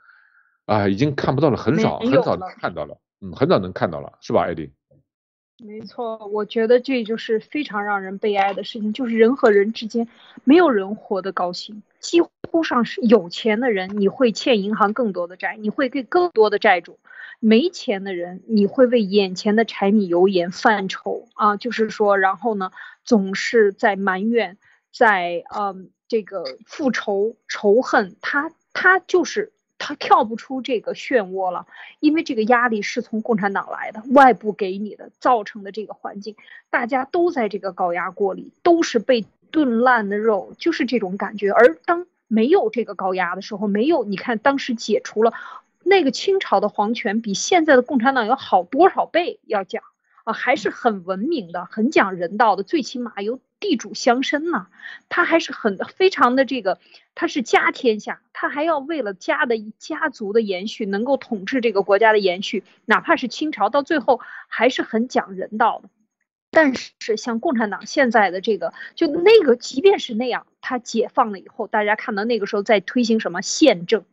啊，已经看不到了，很少很少能看到了，嗯，很少能看到了，是吧，艾迪？没错，我觉得这就是非常让人悲哀的事情，就是人和人之间没有人活得高兴。几乎上是有钱的人，你会欠银行更多的债，你会给更多的债主；没钱的人，你会为眼前的柴米油盐犯愁啊。就是说，然后呢，总是在埋怨，在嗯这个复仇仇恨，他他就是。他跳不出这个漩涡了，因为这个压力是从共产党来的，外部给你的造成的这个环境，大家都在这个高压锅里，都是被炖烂的肉，就是这种感觉。而当没有这个高压的时候，没有你看当时解除了那个清朝的皇权，比现在的共产党要好多少倍要讲啊，还是很文明的，很讲人道的，最起码有地主乡绅呐，他还是很非常的这个，他是家天下，他还要为了家的家族的延续，能够统治这个国家的延续，哪怕是清朝到最后还是很讲人道的。但是像共产党现在的这个，就那个，即便是那样，他解放了以后，大家看到那个时候在推行什么宪政。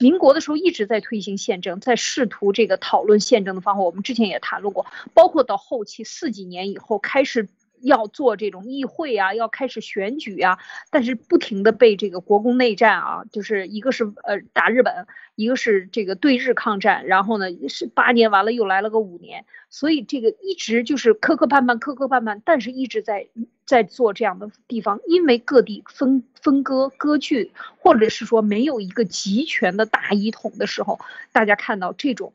民国的时候一直在推行宪政，在试图这个讨论宪政的方法。我们之前也谈论过，包括到后期四几年以后开始要做这种议会啊，要开始选举啊，但是不停的被这个国共内战啊，就是一个是呃打日本，一个是这个对日抗战，然后呢是八年完了又来了个五年，所以这个一直就是磕磕绊绊，磕磕绊绊，但是一直在。在做这样的地方，因为各地分分割割据，或者是说没有一个集权的大一统的时候，大家看到这种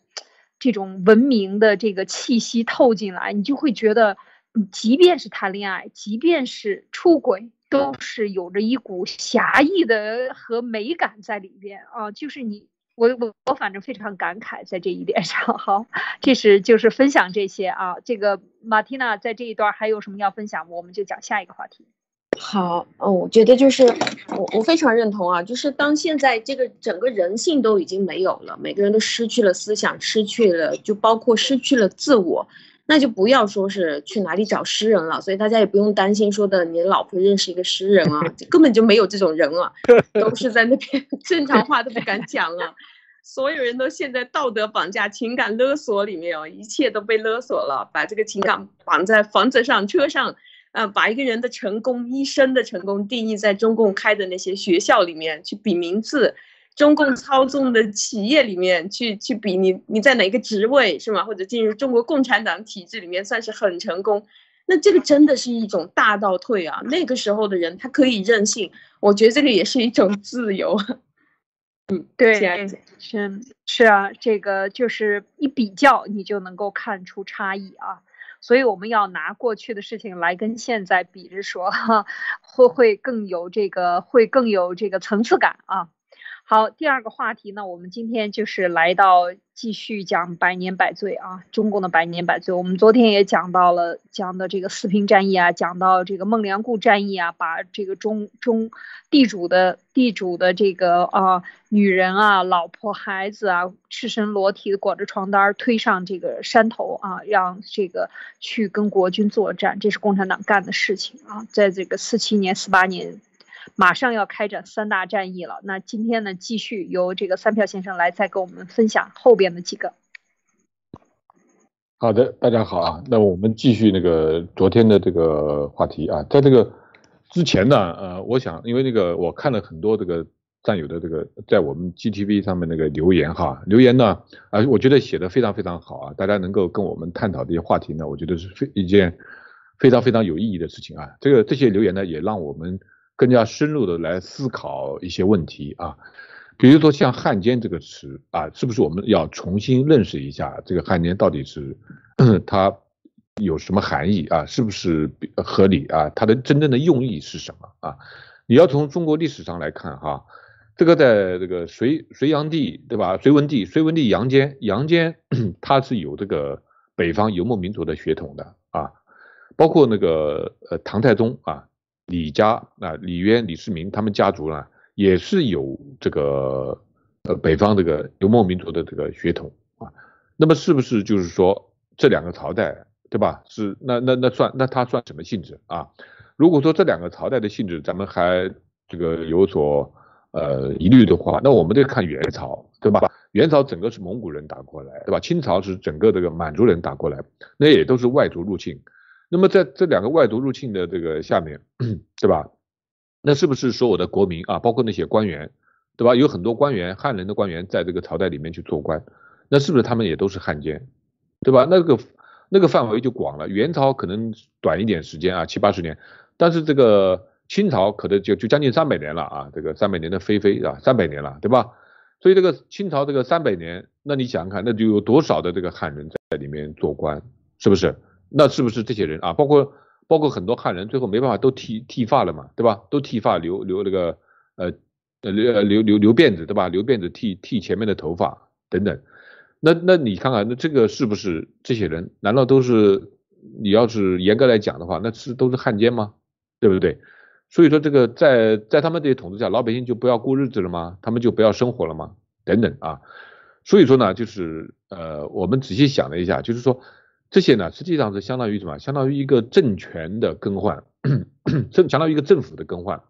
这种文明的这个气息透进来，你就会觉得，即便是谈恋爱，即便是出轨，都是有着一股侠义的和美感在里边啊，就是你。我我我反正非常感慨在这一点上，好，这是就是分享这些啊。这个马蒂娜在这一段还有什么要分享？我们就讲下一个话题。好，嗯，我觉得就是我我非常认同啊，就是当现在这个整个人性都已经没有了，每个人都失去了思想，失去了就包括失去了自我，那就不要说是去哪里找诗人了。所以大家也不用担心说的，你老婆认识一个诗人啊，根本就没有这种人啊，都是在那边正常话都不敢讲了。所有人都陷在道德绑架、情感勒索里面哦，一切都被勒索了，把这个情感绑在房子上、车上，啊，把一个人的成功、一生的成功定义在中共开的那些学校里面去比名次，中共操纵的企业里面去去比你你在哪个职位是吗？或者进入中国共产党体制里面算是很成功，那这个真的是一种大倒退啊！那个时候的人他可以任性，我觉得这个也是一种自由。嗯，对，是是啊，这个就是一比较，你就能够看出差异啊。所以我们要拿过去的事情来跟现在比着说，哈，会会更有这个，会更有这个层次感啊。好，第二个话题呢，我们今天就是来到继续讲百年百岁啊，中共的百年百岁。我们昨天也讲到了，讲的这个四平战役啊，讲到这个孟良崮战役啊，把这个中中地主的地主的这个啊女人啊、老婆孩子啊，赤身裸体的裹着床单推上这个山头啊，让这个去跟国军作战，这是共产党干的事情啊，在这个四七年、四八年。马上要开展三大战役了，那今天呢，继续由这个三票先生来再跟我们分享后边的几个。好的，大家好啊，那我们继续那个昨天的这个话题啊，在这个之前呢，呃，我想因为那个我看了很多这个战友的这个在我们 GTV 上面那个留言哈，留言呢，啊，我觉得写的非常非常好啊，大家能够跟我们探讨这些话题呢，我觉得是非一件非常非常有意义的事情啊，这个这些留言呢，也让我们。更加深入的来思考一些问题啊，比如说像汉奸这个词啊，是不是我们要重新认识一下这个汉奸到底是 它有什么含义啊？是不是合理啊？它的真正的用意是什么啊？你要从中国历史上来看哈，这个在这个隋隋炀帝对吧？隋文帝隋文帝杨坚杨坚 他是有这个北方游牧民族的血统的啊，包括那个呃唐太宗啊。李家啊，李渊、李世民他们家族呢，也是有这个呃北方这个游牧民族的这个血统啊。那么是不是就是说这两个朝代，对吧？是那那那算那它算什么性质啊？如果说这两个朝代的性质咱们还这个有所呃疑虑的话，那我们得看元朝，对吧？元朝整个是蒙古人打过来，对吧？清朝是整个这个满族人打过来，那也都是外族入侵。那么在这两个外族入侵的这个下面，对吧？那是不是所有的国民啊，包括那些官员，对吧？有很多官员，汉人的官员在这个朝代里面去做官，那是不是他们也都是汉奸，对吧？那个那个范围就广了。元朝可能短一点时间啊，七八十年，但是这个清朝可能就就将近三百年了啊，这个三百年的飞飞啊，三百年了，对吧？所以这个清朝这个三百年，那你想想看，那就有多少的这个汉人在里面做官，是不是？那是不是这些人啊？包括包括很多汉人，最后没办法都剃剃发了嘛，对吧？都剃发留留那个呃呃留留留留辫子，对吧？留辫子剃剃前面的头发等等。那那你看看，那这个是不是这些人？难道都是你要是严格来讲的话，那是都是汉奸吗？对不对？所以说这个在在他们这些统治下，老百姓就不要过日子了吗？他们就不要生活了吗？等等啊。所以说呢，就是呃，我们仔细想了一下，就是说这些呢，实际上是相当于什么？相当于一个政权的更换，政相当于一个政府的更换。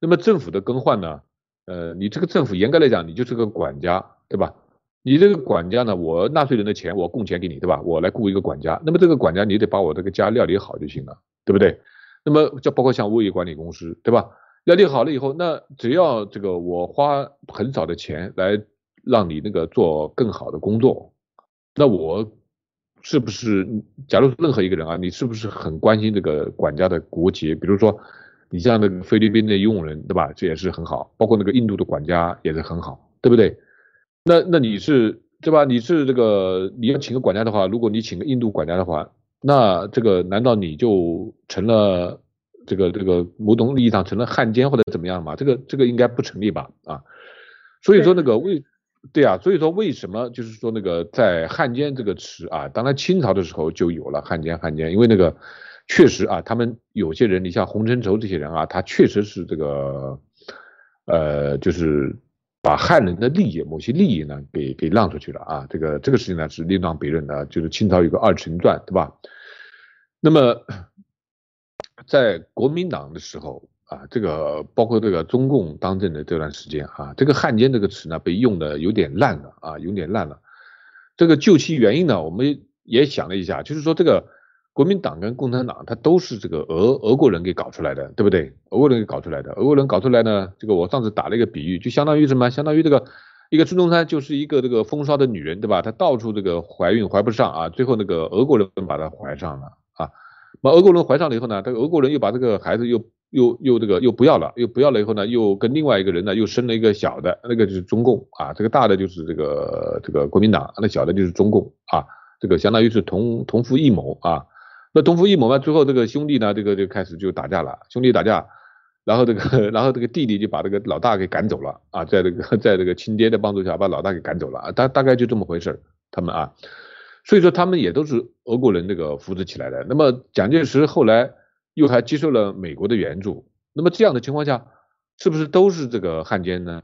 那么政府的更换呢，呃，你这个政府严格来讲，你就是个管家，对吧？你这个管家呢，我纳税人的钱我供钱给你，对吧？我来雇一个管家，那么这个管家你得把我这个家料理好就行了，对不对？那么就包括像物业管理公司，对吧？料理好了以后，那只要这个我花很少的钱来让你那个做更好的工作，那我是不是？假如任何一个人啊，你是不是很关心这个管家的国籍？比如说你像那个菲律宾的佣人，对吧？这也是很好，包括那个印度的管家也是很好，对不对？那那你是对吧？你是这个你要请个管家的话，如果你请个印度管家的话，那这个难道你就成了这个这个某种意义上成了汉奸或者怎么样吗？这个这个应该不成立吧？啊，所以说那个为对啊，所以说为什么就是说那个在汉奸这个词啊，当然清朝的时候就有了汉奸汉奸，因为那个确实啊，他们有些人，你像洪承畴这些人啊，他确实是这个呃就是。把汉人的利益，某些利益呢，给给让出去了啊，这个这个事情呢是另当别论的，就是清朝有个二陈传，对吧？那么在国民党的时候啊，这个包括这个中共当政的这段时间啊，这个汉奸这个词呢被用的有点烂了啊，有点烂了。这个究其原因呢，我们也想了一下，就是说这个。国民党跟共产党，它都是这个俄俄国人给搞出来的，对不对？俄国人给搞出来的，俄国人搞出来呢，这个我上次打了一个比喻，就相当于什么？相当于这个一个孙中山就是一个这个风骚的女人，对吧？她到处这个怀孕怀不上啊，最后那个俄国人把她怀上了啊。那俄国人怀上了以后呢，这个俄国人又把这个孩子又又又这个又不要了，又不要了以后呢，又跟另外一个人呢又生了一个小的，那个就是中共啊，这个大的就是这个这个国民党，那小的就是中共啊，这个相当于是同同父异母啊。那同父异母嘛，最后这个兄弟呢，这个就开始就打架了，兄弟打架，然后这个，然后这个弟弟就把这个老大给赶走了啊，在这个，在这个亲爹的帮助下，把老大给赶走了啊，大大概就这么回事，他们啊，所以说他们也都是俄国人这个扶持起来的。那么蒋介石后来又还接受了美国的援助，那么这样的情况下，是不是都是这个汉奸呢？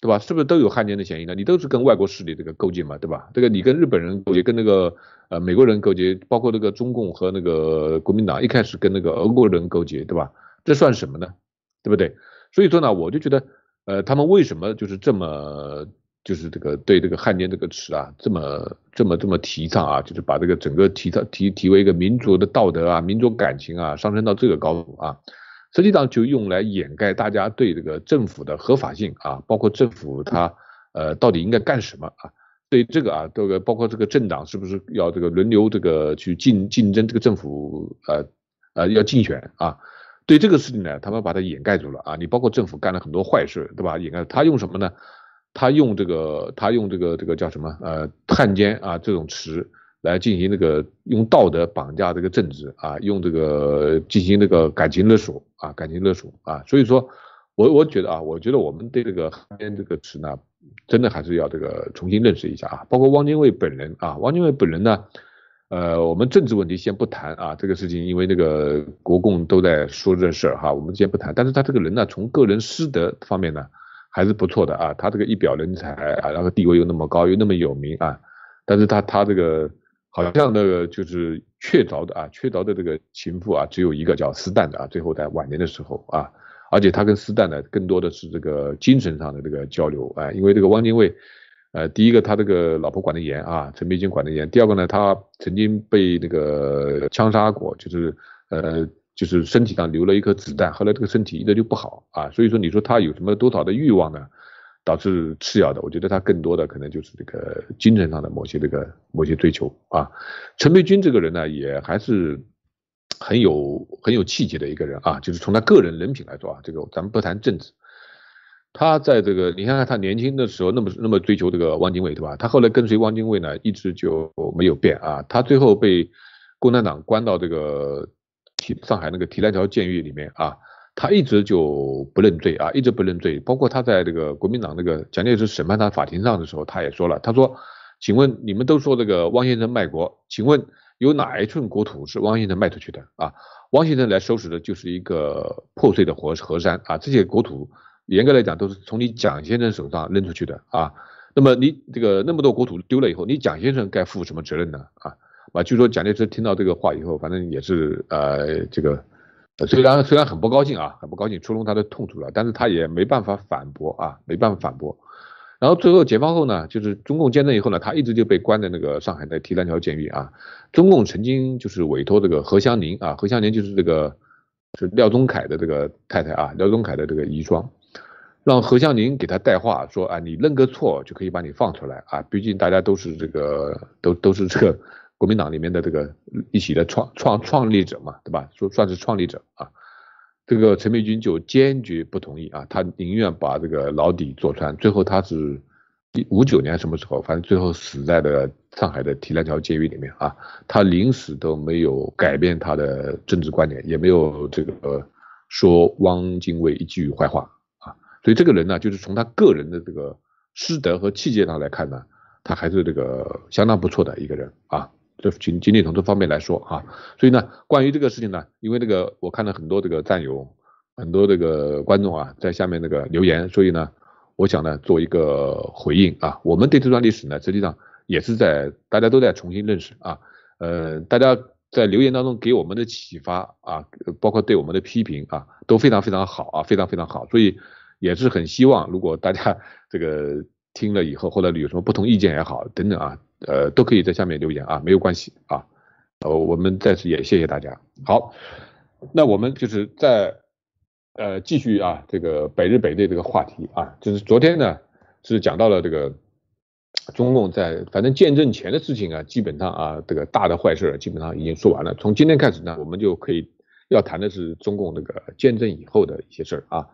对吧？是不是都有汉奸的嫌疑呢？你都是跟外国势力这个勾结嘛，对吧？这个你跟日本人勾结，跟那个呃美国人勾结，包括那个中共和那个国民党一开始跟那个俄国人勾结，对吧？这算什么呢？对不对？所以说呢，我就觉得，呃，他们为什么就是这么就是这个对这个汉奸这个词啊，这么这么这么提倡啊，就是把这个整个提倡提提为一个民族的道德啊、民族感情啊上升到这个高度啊。实际上就用来掩盖大家对这个政府的合法性啊，包括政府它呃到底应该干什么啊？对这个啊，这个包括这个政党是不是要这个轮流这个去竞竞争这个政府呃呃要竞选啊？对这个事情呢，他们把它掩盖住了啊。你包括政府干了很多坏事，对吧？掩盖他用什么呢？他用这个他用这个这个叫什么？呃汉奸啊这种词。来进行那个用道德绑架这个政治啊，用这个进行那个感情勒索啊，感情勒索啊，所以说，我我觉得啊，我觉得我们对这个汉奸这个词呢，真的还是要这个重新认识一下啊，包括汪精卫本人啊，汪精卫本人呢，呃，我们政治问题先不谈啊，这个事情因为那个国共都在说这事儿哈，我们先不谈，但是他这个人呢，从个人师德方面呢，还是不错的啊，他这个一表人才啊，然后地位又那么高，又那么有名啊，但是他他这个。好像那个就是确凿的啊，确凿的这个情妇啊，只有一个叫斯旦的啊。最后在晚年的时候啊，而且他跟斯旦呢，更多的是这个精神上的这个交流啊。因为这个汪精卫，呃，第一个他这个老婆管得严啊，陈璧君管得严。第二个呢，他曾经被那个枪杀过，就是呃，就是身体上留了一颗子弹，后来这个身体一直就不好啊。所以说，你说他有什么多少的欲望呢？导致次要的，我觉得他更多的可能就是这个精神上的某些这个某些追求啊。陈培军这个人呢，也还是很有很有气节的一个人啊，就是从他个人人品来说啊，这个咱们不谈政治，他在这个你看看他年轻的时候那么那么追求这个汪精卫对吧？他后来跟随汪精卫呢，一直就没有变啊。他最后被共产党关到这个提上海那个提篮桥监狱里面啊。他一直就不认罪啊，一直不认罪。包括他在这个国民党那个蒋介石审判他法庭上的时候，他也说了，他说请问你们都说这个汪先生卖国，请问有哪一寸国土是汪先生卖出去的啊？汪先生来收拾的就是一个破碎的河河山啊，这些国土严格来讲都是从你蒋先生手上扔出去的啊。那么你这个那么多国土丢了以后，你蒋先生该负什么责任呢？啊啊，据说蒋介石听到这个话以后，反正也是呃这个虽然虽然很不高兴啊，很不高兴，触动他的痛处了，但是他也没办法反驳啊，没办法反驳。然后最后解放后呢，就是中共建政以后呢，他一直就被关在那个上海的提篮桥监狱啊。中共曾经就是委托这个何香凝啊，何香凝就是这个是廖宗凯的这个太太啊，廖宗凯的这个遗孀。让何香凝给他带话，说啊，你认个错就可以把你放出来啊，毕竟大家都是这个，都都是这个国民党里面的这个一起的创创创立者嘛，对吧？说算是创立者啊。这个陈培军就坚决不同意啊，他宁愿把这个牢底坐穿。最后他是五九年什么时候？反正最后死在了上海的提篮桥监狱里面啊。他临死都没有改变他的政治观点，也没有这个说汪精卫一句坏话啊。所以这个人呢，就是从他个人的这个师德和气节上来看呢，他还是这个相当不错的一个人啊。就仅仅仅从这方面来说啊，所以呢，关于这个事情呢，因为这个我看了很多这个战友，很多这个观众啊，在下面那个留言，所以呢，我想呢做一个回应啊。我们对这段历史呢，实际上也是在大家都在重新认识啊。呃，大家在留言当中给我们的启发啊，包括对我们的批评啊，都非常非常好啊，非常非常好，所以。也是很希望，如果大家这个听了以后，或者有什么不同意见也好，等等啊，呃，都可以在下面留言啊，没有关系啊。呃，我们在此也谢谢大家。好，那我们就是在呃继续啊这个北日北对这个话题啊，就是昨天呢是讲到了这个中共在反正建政前的事情啊，基本上啊这个大的坏事基本上已经说完了。从今天开始呢，我们就可以要谈的是中共这个建政以后的一些事儿啊。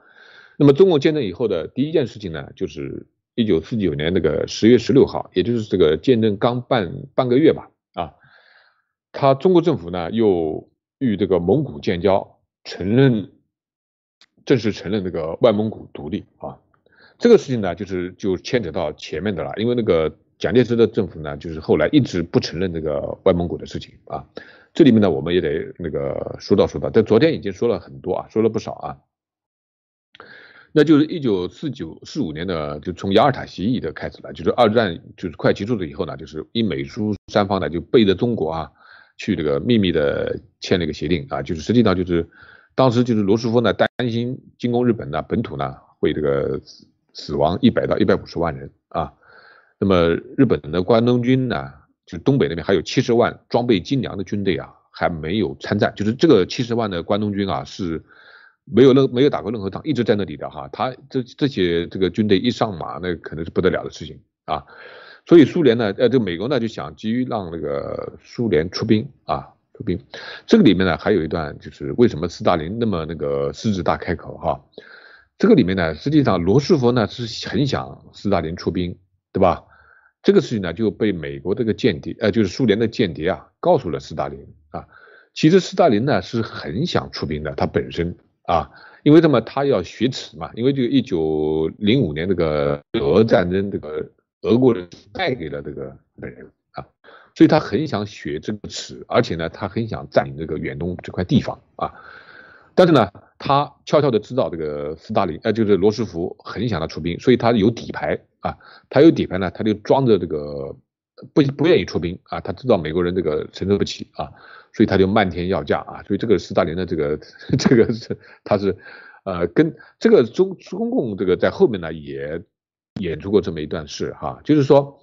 那么中共建政以后的第一件事情呢，就是一九四九年那个十月十六号，也就是这个建政刚半半个月吧，啊，他中国政府呢又与这个蒙古建交，承认正式承认这个外蒙古独立啊，这个事情呢就是就牵扯到前面的了，因为那个蒋介石的政府呢就是后来一直不承认这个外蒙古的事情啊，这里面呢我们也得那个说道说道，在昨天已经说了很多啊，说了不少啊。那就是一九四九四五年的，就从雅尔塔协议的开始了，就是二战就是快结束了以后呢，就是英美苏三方呢就背着中国啊，去这个秘密的签了一个协定啊，就是实际上就是当时就是罗斯福呢担心进攻日本呢本土呢会这个死亡一百到一百五十万人啊，那么日本的关东军呢，就东北那边还有七十万装备精良的军队啊还没有参战，就是这个七十万的关东军啊是。没有任没有打过任何仗，一直在那里的哈，他这这些这个军队一上马，那可能是不得了的事情啊。所以苏联呢，呃，这美国呢就想急于让那个苏联出兵啊，出兵。这个里面呢还有一段，就是为什么斯大林那么那个狮子大开口哈？这个里面呢，实际上罗斯福呢是很想斯大林出兵，对吧？这个事情呢就被美国这个间谍，呃，就是苏联的间谍啊，告诉了斯大林啊。其实斯大林呢是很想出兵的，他本身。啊，因为什么？他要学耻嘛。因为这个一九零五年这个俄战争，这个俄国人败给了这个日本人啊，所以他很想学这个耻，而且呢，他很想占领这个远东这块地方啊。但是呢，他悄悄的知道这个斯大林，呃，就是罗斯福很想他出兵，所以他有底牌啊。他有底牌呢，他就装着这个不不愿意出兵啊。他知道美国人这个承受不起啊。所以他就漫天要价啊，所以这个斯大林的这个 这个是他是呃跟这个中中共这个在后面呢也演出过这么一段事哈，就是说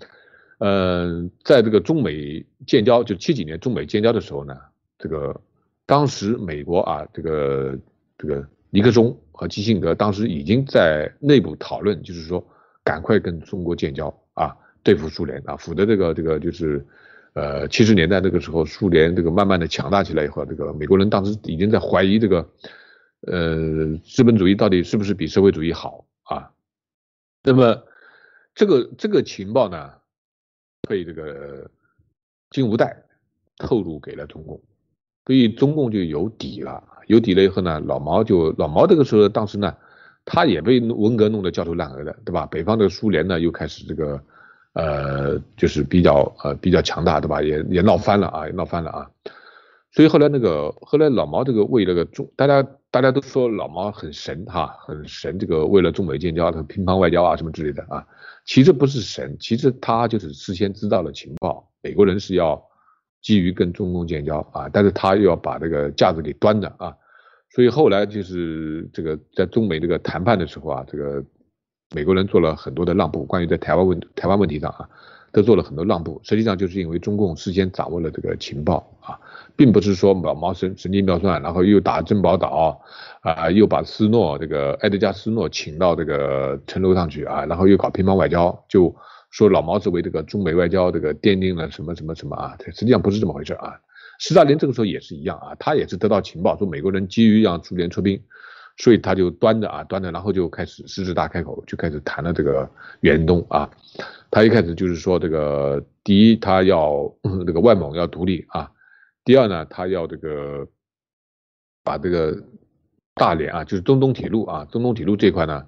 呃在这个中美建交就七几年中美建交的时候呢，这个当时美国啊这个这个尼克松和基辛格当时已经在内部讨论，就是说赶快跟中国建交，对付苏联啊，否则这个这个就是。呃，七十年代那个时候，苏联这个慢慢的强大起来以后，这个美国人当时已经在怀疑这个，呃，资本主义到底是不是比社会主义好啊？那么这个这个情报呢，被这个金无代透露给了中共，所以中共就有底了，有底了以后呢，老毛就老毛这个时候当时呢，他也被文革弄得焦头烂额的，对吧？北方的苏联呢又开始这个。呃，就是比较呃比较强大，对吧？也也闹翻了啊，也闹翻了啊。所以后来那个后来老毛这个为那个中，大家大家都说老毛很神哈，很神，这个为了中美建交，他乒乓外交啊什么之类的啊。其实不是神，其实他就是事先知道了情报，美国人是要基于跟中共建交啊，但是他又要把这个架子给端着啊。所以后来就是这个在中美这个谈判的时候啊，这个美国人做了很多的让步，关于在台湾问台湾问题上啊，都做了很多让步。实际上就是因为中共事先掌握了这个情报啊，并不是说老毛神神经妙算，然后又打珍宝岛啊，又把斯诺这个埃德加斯诺请到这个城楼上去啊，然后又搞乒乓外交，就说老毛是为这个中美外交这个奠定了什么什么什么啊，实际上不是这么回事啊。斯大林这个时候也是一样啊，他也是得到情报说美国人急于让苏联出兵，所以他就端着啊端着，然后就开始狮子大开口，就开始谈了这个远东啊。他一开始就是说这个第一他要这个外蒙要独立啊，第二呢他要这个把这个大连啊就是中东铁路啊中东铁路这块呢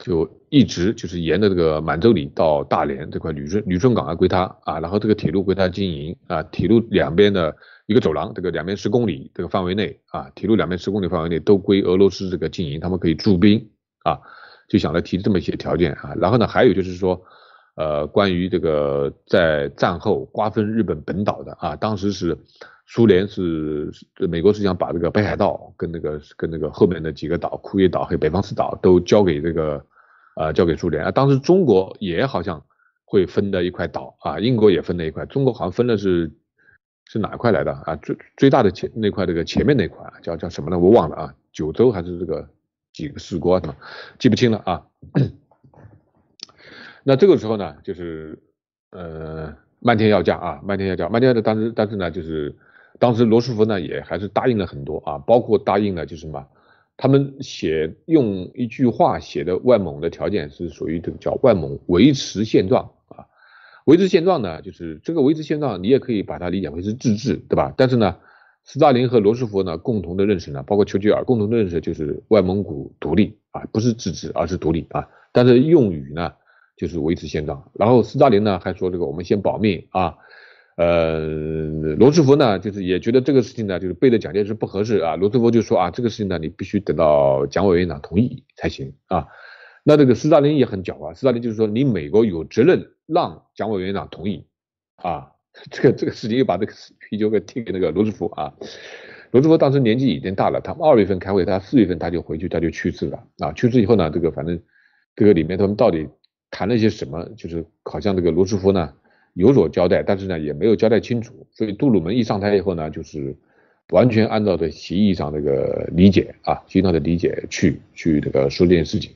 就一直就是沿着这个满洲里到大连这块旅顺旅顺港啊归他啊，然后这个铁路归他经营啊，铁路两边的。一个走廊，这个两边十公里这个范围内啊，铁路两边十公里范围内都归俄罗斯这个经营，他们可以驻兵啊，就想来提这么一些条件啊。然后呢，还有就是说，呃，关于这个在战后瓜分日本本岛的啊，当时是苏联是美国是想把这个北海道跟那个跟那个后面的几个岛，库页岛还有北方四岛都交给这个呃交给苏联啊。当时中国也好像会分的一块岛啊，英国也分了一块，中国好像分的是。是哪一块来的啊？最最大的前那块，这个前面那块叫叫什么呢？我忘了啊，九州还是这个几个四国什么，记不清了啊。那这个时候呢，就是呃漫天要价啊，漫天要价，漫天要价。当时但是呢，就是当时罗斯福呢也还是答应了很多啊，包括答应了就是什么，他们写用一句话写的外蒙的条件是属于这个叫外蒙维持现状。维持现状呢，就是这个维持现状，你也可以把它理解为是自治，对吧？但是呢，斯大林和罗斯福呢共同的认识呢，包括丘吉尔共同的认识就是外蒙古独立啊，不是自治，而是独立啊。但是用语呢就是维持现状。然后斯大林呢还说这个我们先保命啊，呃，罗斯福呢就是也觉得这个事情呢就是背着蒋介石不合适啊，罗斯福就说啊这个事情呢你必须等到蒋委员长同意才行啊。那这个斯大林也很狡猾，斯大林就是说你美国有责任。让蒋委员长同意啊，这个这个事情又把这个啤酒给递给那个罗斯福啊。罗斯福当时年纪已经大了，他们二月份开会，他四月份他就回去，他就去世了啊。去世以后呢，这个反正这个里面他们到底谈了些什么，就是好像这个罗斯福呢有所交代，但是呢也没有交代清楚。所以杜鲁门一上台以后呢，就是完全按照的协议上这个理解啊，协议上的理解去去这个说这件事情。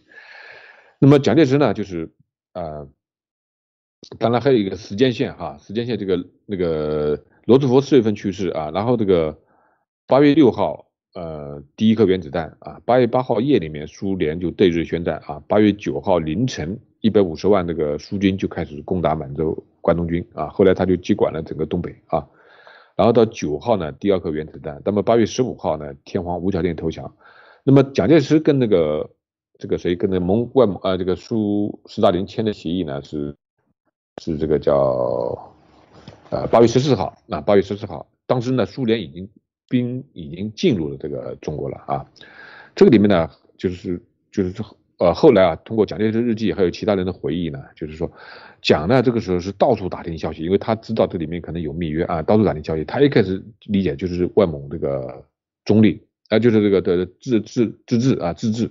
那么蒋介石呢，就是呃。当然还有一个时间线哈，时间线这个那个罗斯福四月份去世啊，然后这个八月六号呃第一颗原子弹啊，八月八号夜里面苏联就对日宣战啊，八月九号凌晨一百五十万那个苏军就开始攻打满洲关东军啊，后来他就接管了整个东北啊，然后到九号呢第二颗原子弹，那么八月十五号呢天皇无条件投降，那么蒋介石跟那个这个谁跟那蒙外蒙呃这个苏斯大林签的协议呢是。是这个叫呃八月十四号，那八月十四号，当时呢苏联已经兵已经进入了这个中国了啊，这个里面呢就是就是呃后来啊通过蒋介石日记还有其他人的回忆呢，就是说蒋呢这个时候是到处打听消息，因为他知道这里面可能有密约啊，到处打听消息，他一开始理解就是外蒙这个中立啊，就是这个的自自自治啊自治，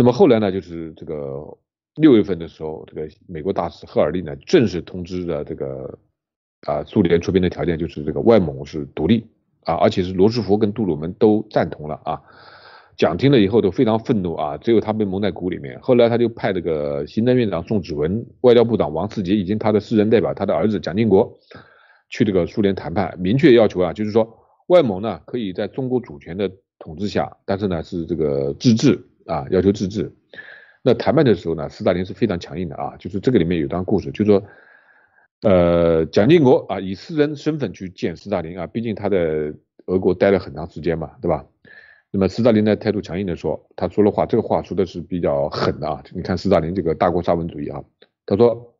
那么后来呢就是这个。六月份的时候，这个美国大使赫尔利呢正式通知了这个啊苏联出兵的条件，就是这个外蒙是独立啊，而且是罗斯福跟杜鲁门都赞同了啊。蒋听了以后都非常愤怒啊，只有他被蒙在鼓里面。后来他就派这个行政院长宋子文、外交部长王世杰以及他的私人代表他的儿子蒋经国去这个苏联谈判，明确要求啊，就是说外蒙呢可以在中国主权的统治下，但是呢是这个自治啊，要求自治。那谈判的时候呢，斯大林是非常强硬的啊，就是这个里面有段故事，就是说，呃，蒋经国啊以私人身份去见斯大林啊，毕竟他在俄国待了很长时间嘛，对吧？那么斯大林呢态度强硬的说，他说了话，这个话说的是比较狠的啊，你看斯大林这个大国沙文主义啊，他说，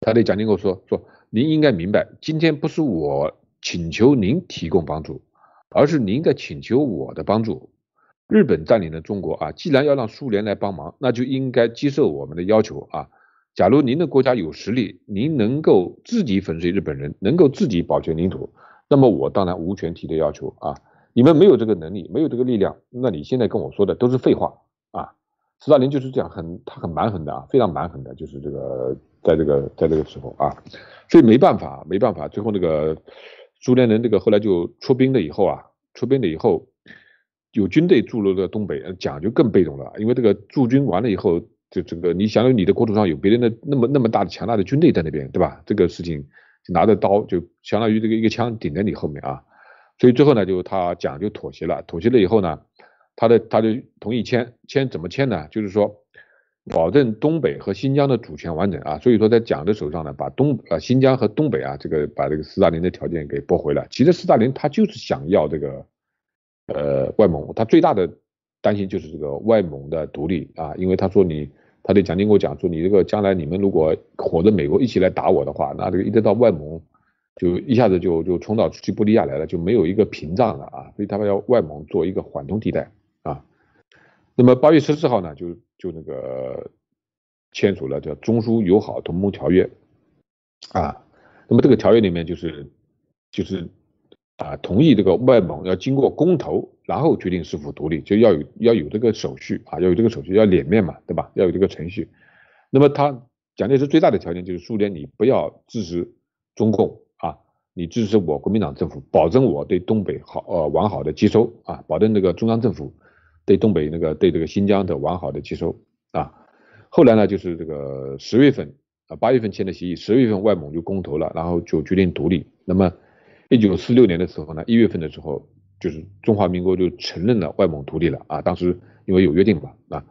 他对蒋经国说说，您应该明白，今天不是我请求您提供帮助，而是您在请求我的帮助。日本占领了中国啊，既然要让苏联来帮忙，那就应该接受我们的要求啊。假如您的国家有实力，您能够自己粉碎日本人，能够自己保全领土，那么我当然无权提的要求啊。你们没有这个能力，没有这个力量，那你现在跟我说的都是废话啊！斯大林就是这样，很他很蛮横的啊，非常蛮横的，就是这个在这个在这个时候啊，所以没办法，没办法，最后那个苏联人这个后来就出兵了以后啊，出兵了以后有军队驻留在东北，蒋就更被动了，因为这个驻军完了以后，就这个你想你的国土上有别人的那么那么大的强大的军队在那边，对吧？这个事情就拿着刀就相当于这个一个枪顶在你后面啊。所以最后呢，就他讲就妥协了，妥协了以后呢，他的他就同意签签怎么签呢？就是说保证东北和新疆的主权完整啊。所以说在蒋的手上呢，把东呃新疆和东北啊这个把这个斯大林的条件给驳回了。其实斯大林他就是想要这个呃外蒙，他最大的担心就是这个外蒙的独立啊，因为他说你他对蒋经国讲说你这个将来你们如果伙着美国一起来打我的话，那这个一直到外蒙。就一下子就就冲到西伯利亚来了，就没有一个屏障了啊，所以他们要外蒙做一个缓冲地带啊。那么八月十四号呢，就就那个签署了叫中苏友好同盟条约啊。那么这个条约里面就是就是啊，同意这个外蒙要经过公投，然后决定是否独立，就要有要有这个手续啊，要有这个手续，要脸面嘛，对吧？要有这个程序。那么他蒋介石最大的条件就是苏联你不要支持中共啊。你支持我国民党政府，保证我对东北好呃完好的接收啊，保证那个中央政府对东北那个对这个新疆的完好的接收啊。后来呢，就是这个十月份啊，八月份签的协议，十月份外蒙就公投了，然后就决定独立。那么一九四六年的时候呢，一月份的时候，就是中华民国就承认了外蒙独立了啊。当时因为有约定嘛啊，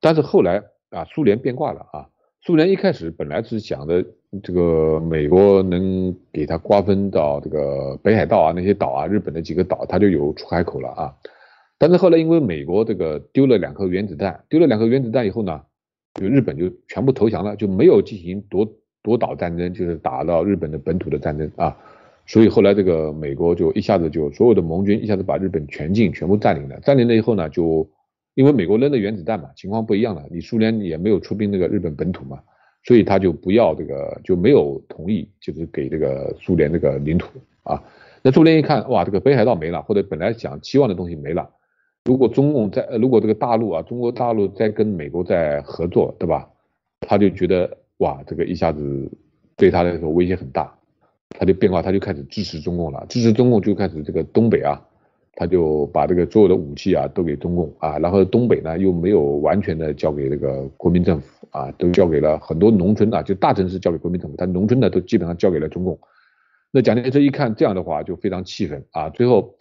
但是后来啊，苏联变卦了啊。苏联一开始本来是想的，这个美国能给他瓜分到这个北海道啊那些岛啊，日本的几个岛，他就有出海口了啊。但是后来因为美国这个丢了两颗原子弹，丢了两颗原子弹以后呢，就日本就全部投降了，就没有进行夺夺岛战争，就是打到日本的本土的战争啊。所以后来这个美国就一下子就所有的盟军一下子把日本全境全部占领了，占领了以后呢就。因为美国扔的原子弹嘛，情况不一样了。你苏联也没有出兵那个日本本土嘛，所以他就不要这个，就没有同意，就是给这个苏联这个领土啊。那苏联一看，哇，这个北海道没了，或者本来想期望的东西没了。如果中共在，如果这个大陆啊，中国大陆在跟美国在合作，对吧？他就觉得哇，这个一下子对他来说威胁很大，他就变化，他就开始支持中共了，支持中共就开始这个东北啊。他就把这个所有的武器啊都给中共啊，然后东北呢又没有完全的交给这个国民政府啊，都交给了很多农村啊，就大城市交给国民政府，但农村呢都基本上交给了中共。那蒋介石一看这样的话就非常气愤啊，最后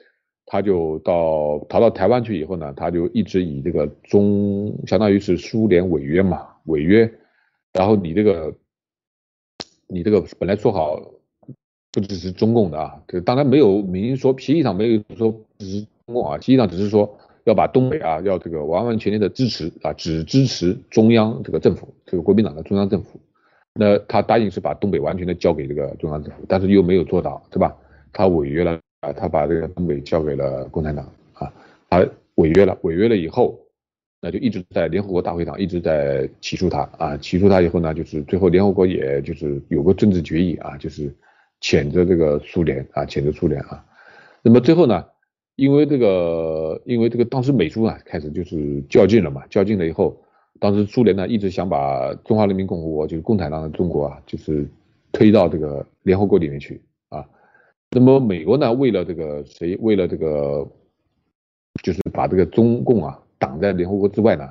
他就到逃到台湾去以后呢，他就一直以这个中相当于是苏联违约嘛，违约，然后你这个你这个本来说好。不支持中共的啊，这当然没有明说，协议上没有说支持中共啊，实际上只是说要把东北啊，要这个完完全全的支持啊，只支持中央这个政府，这个国民党的中央政府。那他答应是把东北完全的交给这个中央政府，但是又没有做到，对吧？他违约了啊，他把这个东北交给了共产党啊，他违约了，违约了以后，那就一直在联合国大会上一直在起诉他啊，起诉他以后呢，就是最后联合国也就是有个政治决议啊，就是。谴责这个苏联啊，谴责苏联啊，那么最后呢，因为这个，因为这个当时美苏啊开始就是较劲了嘛，较劲了以后，当时苏联呢一直想把中华人民共和国就是共产党的中国啊，就是推到这个联合国里面去啊，那么美国呢为了这个谁，为了这个就是把这个中共啊挡在联合国之外呢，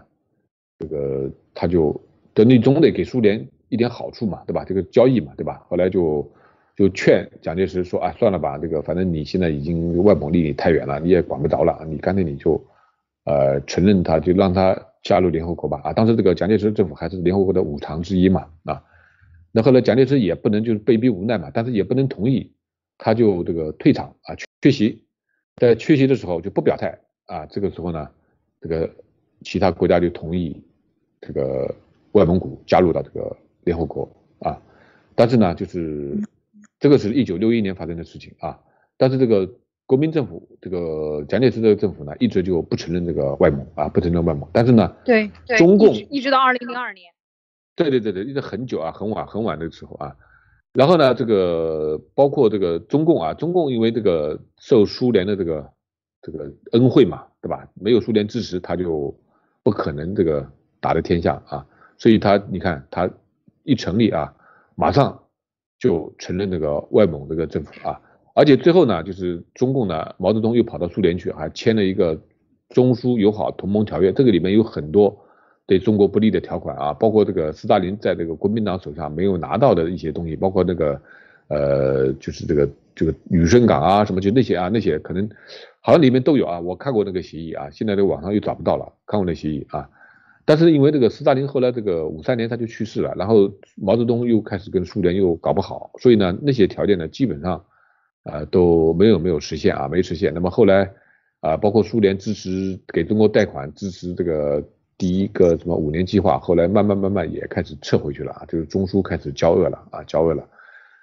这个他就等你总得给苏联一点好处嘛，对吧？这个交易嘛，对吧？后来就。就劝蒋介石说啊，算了吧，这个反正你现在已经外蒙离你太远了，你也管不着了，你干脆你就，呃，承认他，就让他加入联合国吧。啊，当时这个蒋介石政府还是联合国的五常之一嘛，啊，那后来蒋介石也不能就是被逼无奈嘛，但是也不能同意，他就这个退场啊，缺席，在缺席的时候就不表态啊，这个时候呢，这个其他国家就同意这个外蒙古加入到这个联合国啊。但是呢，就是这个是一九六一年发生的事情啊。但是这个国民政府，这个蒋介石的政府呢，一直就不承认这个外蒙啊，不承认外蒙。但是呢，对对，中共一直到二零零二年。对对对对，一直很久啊，很晚很晚的时候啊。然后呢，这个包括这个中共啊，中共因为这个受苏联的这个这个恩惠嘛，对吧？没有苏联支持，他就不可能这个打得天下啊。所以他你看他一成立啊，马上就承认这个外蒙这个政府啊，而且最后呢，就是中共呢，毛泽东又跑到苏联去，还签了一个中苏友好同盟条约，这个里面有很多。对中国不利的条款啊，包括这个斯大林在这个国民党手下没有拿到的一些东西，包括那个呃，就是这个这个雨生港啊什么，就那些啊那些可能好像里面都有啊，我看过那个协议啊，现在这个网上又找不到了，看过那协议啊。但是因为这个斯大林后来这个五三年他就去世了，然后毛泽东又开始跟苏联又搞不好，所以呢那些条件呢基本上啊都没有没有实现啊没实现。那么后来啊包括苏联支持给中国贷款支持这个。第一个什么五年计划，后来慢慢慢慢也开始撤回去了啊，就是中苏开始交恶了啊，交恶了，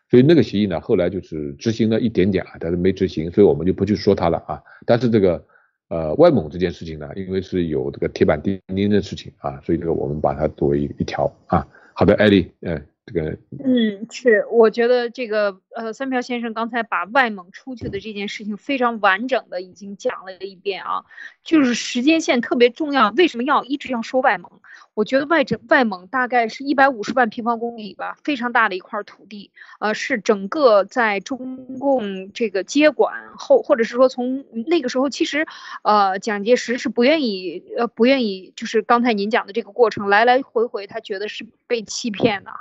所以那个协议呢，后来就是执行了一点点啊，但是没执行，所以我们就不去说它了啊。但是这个呃外蒙这件事情呢，因为是有这个铁板钉钉的事情啊，所以这个我们把它作为一一条啊。好的，艾丽，嗯。这个嗯，是，我觉得这个呃，三票先生刚才把外蒙出去的这件事情非常完整的已经讲了一遍啊，就是时间线特别重要。为什么要一直要说外蒙？我觉得外整外蒙大概是一百五十万平方公里吧，非常大的一块土地，呃，是整个在中共这个接管后，或者是说从那个时候，其实呃，蒋介石是不愿意呃不愿意，就是刚才您讲的这个过程来来回回，他觉得是被欺骗的。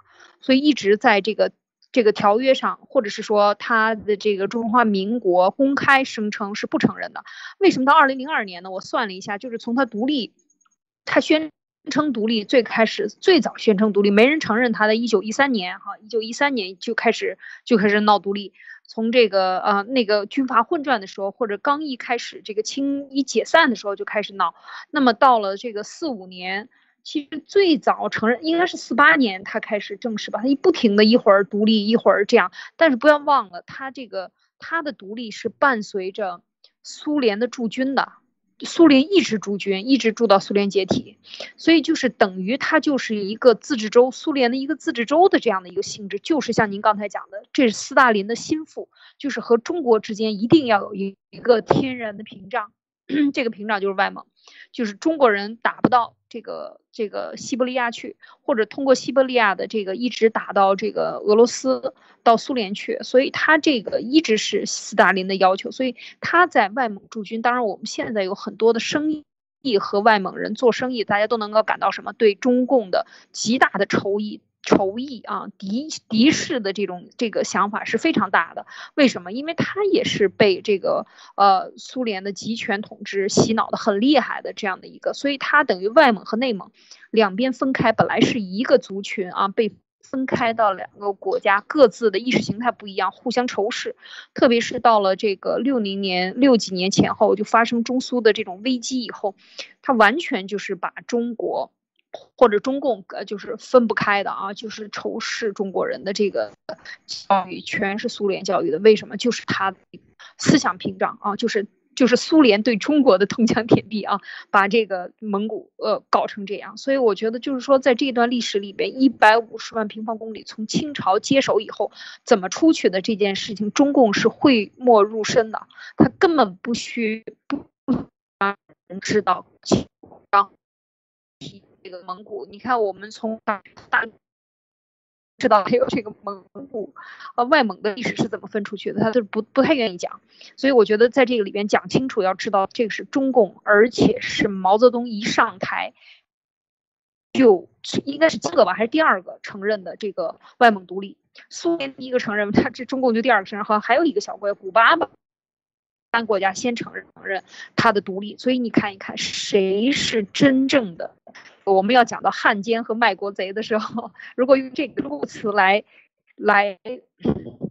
所以一直在这个这个条约上，或者是说他的这个中华民国公开声称是不承认的。为什么到二零零二年呢？我算了一下，就是从他独立，他宣宣称独立最开始最早宣称独立，没人承认他的一九一三年哈，一九一三年就开始就开始闹独立。从这个呃那个军阀混战的时候，或者刚一开始这个清一解散的时候就开始闹。那么到了这个四五年。其实最早承认应该是四八年，他开始正式吧，他一不停的一会儿独立一会儿这样，但是不要忘了，他这个他的独立是伴随着苏联的驻军的，苏联一直驻军，一直驻到苏联解体，所以就是等于它就是一个自治州，苏联的一个自治州的这样的一个性质，就是像您刚才讲的，这是斯大林的心腹，就是和中国之间一定要有一一个天然的屏障，这个屏障就是外蒙，就是中国人打不到。这个这个西伯利亚去，或者通过西伯利亚的这个一直打到这个俄罗斯到苏联去，所以他这个一直是斯大林的要求，所以他在外蒙驻军。当然，我们现在有很多的生意和外蒙人做生意，大家都能够感到什么？对中共的极大的仇意。仇意啊，敌敌视的这种这个想法是非常大的。为什么？因为他也是被这个呃苏联的集权统治洗脑的很厉害的这样的一个，所以他等于外蒙和内蒙两边分开，本来是一个族群啊，被分开到两个国家，各自的意识形态不一样，互相仇视。特别是到了这个六零年六几年前后，就发生中苏的这种危机以后，他完全就是把中国。或者中共呃就是分不开的啊，就是仇视中国人的这个教育全是苏联教育的，为什么？就是他思想屏障啊，就是就是苏联对中国的铜墙铁壁啊，把这个蒙古呃搞成这样。所以我觉得就是说，在这段历史里边，一百五十万平方公里从清朝接手以后怎么出去的这件事情，中共是讳莫如深的，他根本不需不让人知道，然后。个蒙古，你看我们从大大知道还有这个蒙古，呃，外蒙的历史是怎么分出去的，他就不不太愿意讲，所以我觉得在这个里边讲清楚，要知道这个是中共，而且是毛泽东一上台就应该是第一个吧，还是第二个承认的这个外蒙独立，苏联第一个承认，他这中共就第二个承认，好像还有一个小国古巴吧。三国家先承认承认他的独立，所以你看一看谁是真正的。我们要讲到汉奸和卖国贼的时候，如果用这个路词来来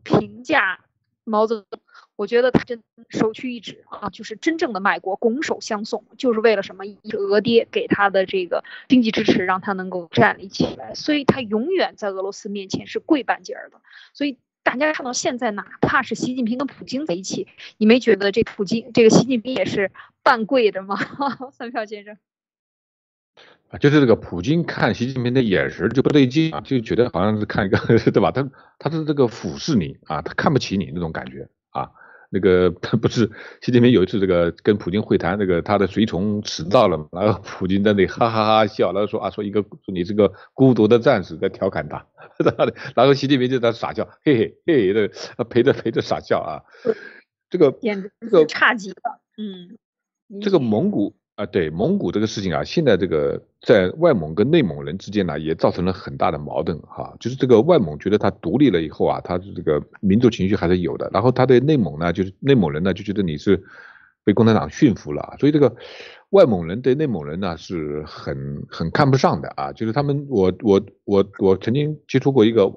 评价毛泽东，我觉得他真首屈一指啊，就是真正的卖国，拱手相送，就是为了什么？俄爹给他的这个经济支持，让他能够站立起来，所以他永远在俄罗斯面前是跪半截儿的。所以大家看到现在，哪怕是习近平跟普京在一起，你没觉得这普京这个习近平也是半跪的吗？三票先生。啊，就是这个普京看习近平的眼神就不对劲啊，就觉得好像是看一个 对吧？他他是这个俯视你啊，他看不起你那种感觉啊。那个他 不是习近平有一次这个跟普京会谈，那个他的随从迟到了嘛，然后普京在那哈哈哈笑，然后说啊说一个说你这个孤独的战士在调侃他，然后习近平就在傻笑，嘿嘿嘿嘿的陪着陪着傻笑啊。这个这个差极了，嗯，这个蒙古。啊，对蒙古这个事情啊，现在这个在外蒙跟内蒙人之间呢，也造成了很大的矛盾哈。就是这个外蒙觉得他独立了以后啊，他这个民族情绪还是有的。然后他对内蒙呢，就是内蒙人呢就觉得你是被共产党驯服了，所以这个外蒙人对内蒙人呢是很很看不上的啊。就是他们，我我我我曾经接触过一个。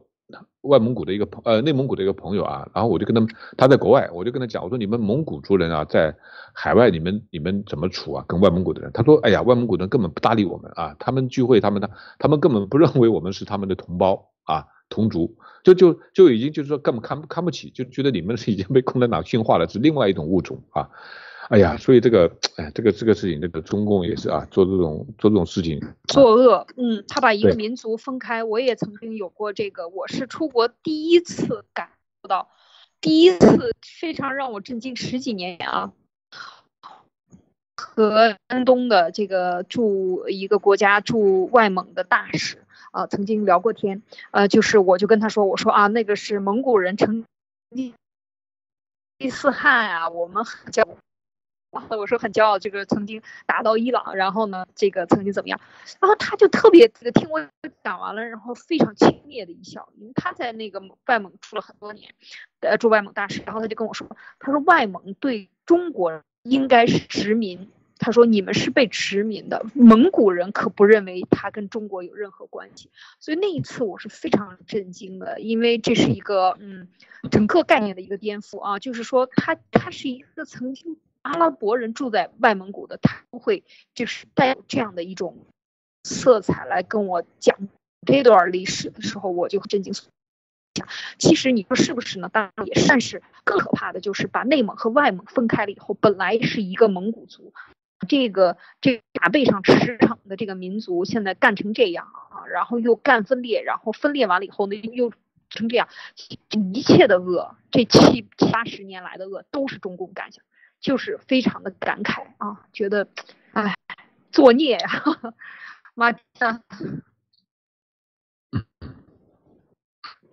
外蒙古的一个朋呃内蒙古的一个朋友啊，然后我就跟他们他在国外，我就跟他讲，我说你们蒙古族人啊，在海外你们你们怎么处啊？跟外蒙古的人，他说，哎呀，外蒙古人根本不搭理我们啊，他们聚会他们他他们根本不认为我们是他们的同胞啊同族，就就就已经就是说根本看不看不起，就觉得你们是已经被共产党驯化了，是另外一种物种啊。哎呀，所以这个，哎，这个这个事情，这个中共也是啊，做这种做这种事情，作恶。嗯，他把一个民族分开，我也曾经有过这个，我是出国第一次感受到，第一次非常让我震惊，十几年啊，和安东的这个驻一个国家驻外蒙的大使啊，曾经聊过天，呃，就是我就跟他说，我说啊，那个是蒙古人成第第四汉啊，我们叫。然后我说很骄傲，这个曾经打到伊朗，然后呢，这个曾经怎么样？然后他就特别听我讲完了，然后非常轻蔑的一笑，因为他在那个外蒙住了很多年，呃，驻外蒙大使，然后他就跟我说，他说外蒙对中国应该是殖民，他说你们是被殖民的，蒙古人可不认为他跟中国有任何关系，所以那一次我是非常震惊的，因为这是一个嗯整个概念的一个颠覆啊，就是说他他是一个曾经。阿拉伯人住在外蒙古的，他会就是带有这样的一种色彩来跟我讲这段历史的时候，我就震惊。其实你说是不是呢？当然也算。是更可怕的就是把内蒙和外蒙分开了以后，本来是一个蒙古族，这个这马背上驰骋的这个民族，现在干成这样啊，然后又干分裂，然后分裂完了以后呢，又成这样，一切的恶，这七七八十年来的恶，都是中共干下。就是非常的感慨啊，觉得，哎，作孽呀，妈的！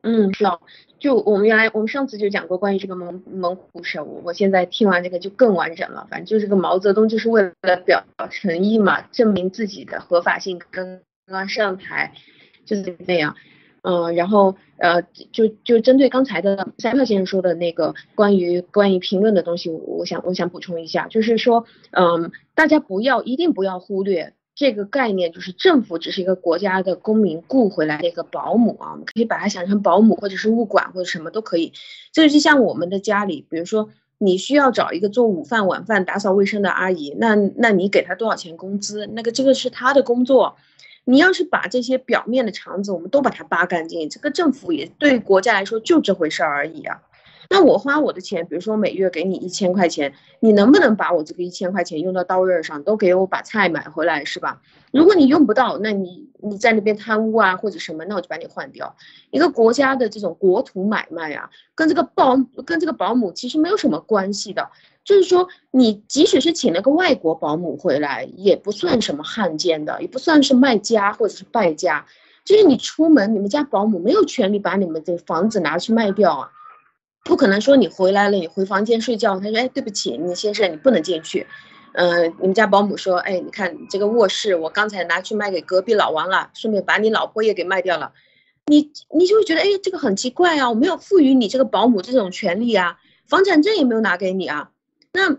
嗯，是啊，就我们原来我们上次就讲过关于这个蒙蒙古事，我我现在听完这个就更完整了。反正就是个毛泽东就是为了表诚意嘛，证明自己的合法性，刚刚上台就是那样。嗯，然后呃，就就针对刚才的三票先生说的那个关于关于评论的东西，我想我想补充一下，就是说，嗯，大家不要一定不要忽略这个概念，就是政府只是一个国家的公民雇回来的一个保姆啊，我们可以把它想成保姆或者是物管或者什么都可以，这就像我们的家里，比如说你需要找一个做午饭晚饭打扫卫生的阿姨，那那你给她多少钱工资？那个这个是她的工作。你要是把这些表面的肠子我们都把它扒干净，这个政府也对国家来说就这回事儿而已啊。那我花我的钱，比如说每月给你一千块钱，你能不能把我这个一千块钱用到刀刃上，都给我把菜买回来，是吧？如果你用不到，那你你在那边贪污啊或者什么，那我就把你换掉。一个国家的这种国土买卖啊，跟这个保跟这个保姆其实没有什么关系的。就是说，你即使是请了个外国保姆回来，也不算什么汉奸的，也不算是卖家或者是败家。就是你出门，你们家保姆没有权利把你们的房子拿去卖掉啊，不可能说你回来了，你回房间睡觉，他说，哎，对不起，你先生，你不能进去。嗯，你们家保姆说，哎，你看这个卧室，我刚才拿去卖给隔壁老王了，顺便把你老婆也给卖掉了。你你就会觉得，哎，这个很奇怪啊，我没有赋予你这个保姆这种权利啊，房产证也没有拿给你啊。那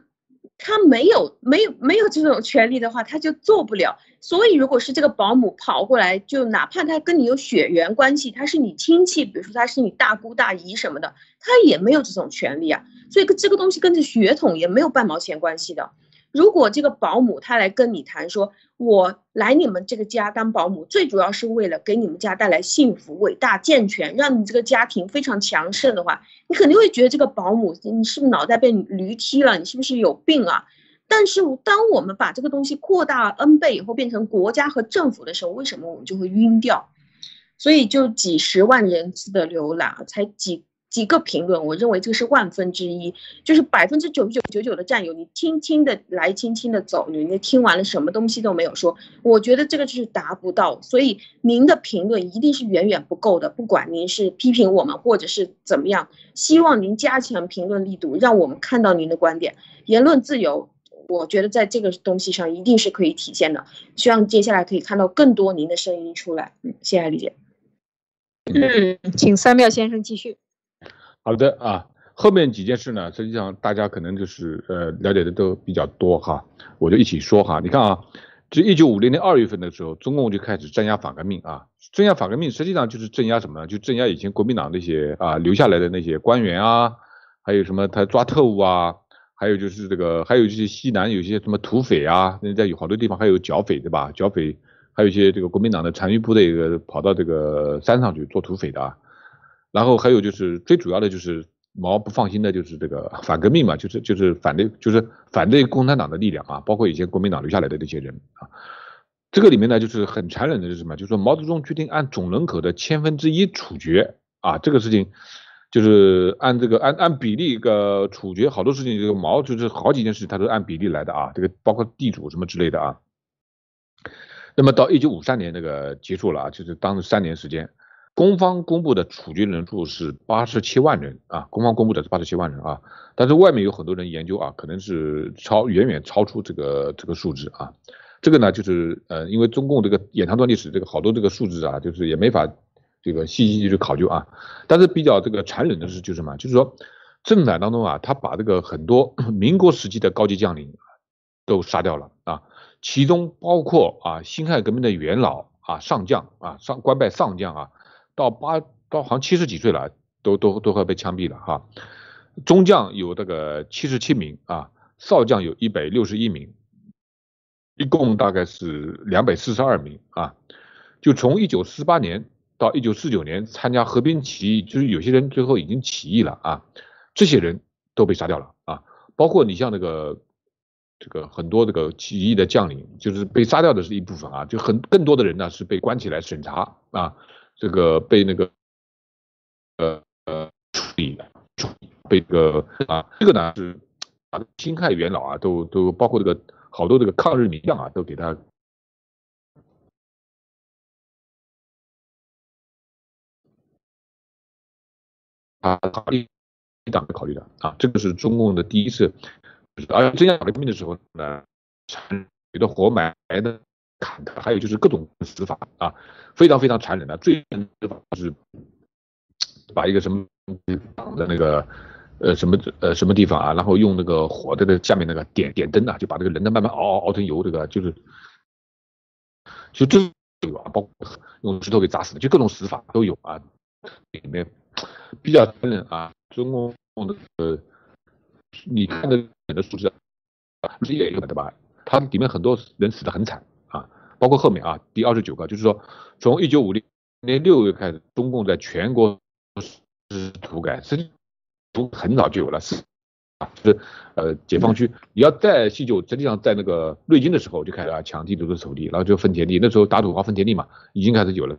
他没有没有没有这种权利的话，他就做不了。所以，如果是这个保姆跑过来，就哪怕他跟你有血缘关系，他是你亲戚，比如说他是你大姑大姨什么的，他也没有这种权利啊。所以，这个东西跟着血统也没有半毛钱关系的。如果这个保姆她来跟你谈说，我来你们这个家当保姆，最主要是为了给你们家带来幸福、伟大、健全，让你这个家庭非常强盛的话，你肯定会觉得这个保姆你是不是脑袋被驴踢了？你是不是有病啊？但是当我们把这个东西扩大 N 倍以后，变成国家和政府的时候，为什么我们就会晕掉？所以就几十万人次的浏览，才几几个评论，我认为这个是万分之一，就是百分之九十九九九的战友，你轻轻的来，轻轻的走，你听完了什么东西都没有说，我觉得这个就是达不到。所以您的评论一定是远远不够的，不管您是批评我们或者是怎么样，希望您加强评论力度，让我们看到您的观点，言论自由。我觉得在这个东西上一定是可以体现的，希望接下来可以看到更多您的声音出来。嗯，谢谢李姐。嗯，请三妙先生继续。好的啊，后面几件事呢，实际上大家可能就是呃了解的都比较多哈，我就一起说哈。你看啊，就一九五零年二月份的时候，中共就开始镇压反革命啊，镇压反革命实际上就是镇压什么呢？就镇压以前国民党那些啊留下来的那些官员啊，还有什么他抓特务啊。还有就是这个，还有这些西南有些什么土匪啊，现在有好多地方还有剿匪对吧？剿匪，还有一些这个国民党的残余部队跑到这个山上去做土匪的，啊然后还有就是最主要的就是毛不放心的就是这个反革命嘛，就是就是反对就是反对共产党的力量啊，包括以前国民党留下来的那些人啊，这个里面呢就是很残忍的是什么？就是说毛泽东决定按总人口的千分之一处决啊，这个事情。就是按这个按按比例个处决好多事情，这个毛就是好几件事他都按比例来的啊，这个包括地主什么之类的啊。那么到一九五三年那个结束了啊，就是当时三年时间，公方公布的处决人数是八十七万人啊，公方公布的是八十七万人啊，但是外面有很多人研究啊，可能是超远远超出这个这个数字啊，这个呢就是呃因为中共这个演长段历史这个好多这个数字啊，就是也没法。这个细细去考究啊，但是比较这个残忍的是，就是什么？就是说，政反当中啊，他把这个很多 民国时期的高级将领都杀掉了啊，其中包括啊辛亥革命的元老啊上将啊上官拜上将啊，到八到好像七十几岁了，都都都快被枪毙了哈。中将有这个七十七名啊，少将有一百六十一名，一共大概是两百四十二名啊。就从一九四八年。到一九四九年参加和平起义，就是有些人最后已经起义了啊，这些人都被杀掉了啊，包括你像那个这个很多这个起义的将领，就是被杀掉的是一部分啊，就很更多的人呢是被关起来审查啊，这个被那个呃呃处理处理被这个啊这个呢是啊辛亥元老啊都都包括这个好多这个抗日名将啊都给他。啊，考虑一党考虑的啊，这个是中共的第一次，而镇压革命的时候呢，残有的活埋的、砍的，还有就是各种死法啊，非常非常残忍的。最死法是把一个什么绑在那个呃什么呃什么地方啊，然后用那个火的那下面那个点点灯啊，就把这个人呢慢慢熬熬熬成油，这个就是就这有啊，包括用石头给砸死的，就各种死法都有啊，里面。比较残忍啊，中共的呃，你看的的数字啊，也有对吧？它里面很多人死的很惨，包括后面啊，第二十九个，就是说从一九五零年六月开始，中共在全国是土改，实际从很早就有了，是啊，就是呃解放区，你要再细究，实际上在那个瑞金的时候就开始啊抢地主的土地，然后就分田地，那时候打土豪分田地嘛，已经开始有了。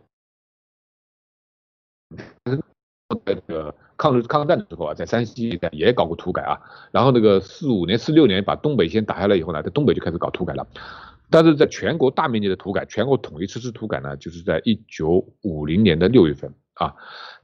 在这个抗日抗战的时候啊，在山西也搞过土改啊，然后那个四五年、四六年把东北先打下来以后呢，在东北就开始搞土改了。但是在全国大面积的土改，全国统一实施土改呢，就是在一九五零年的六月份啊。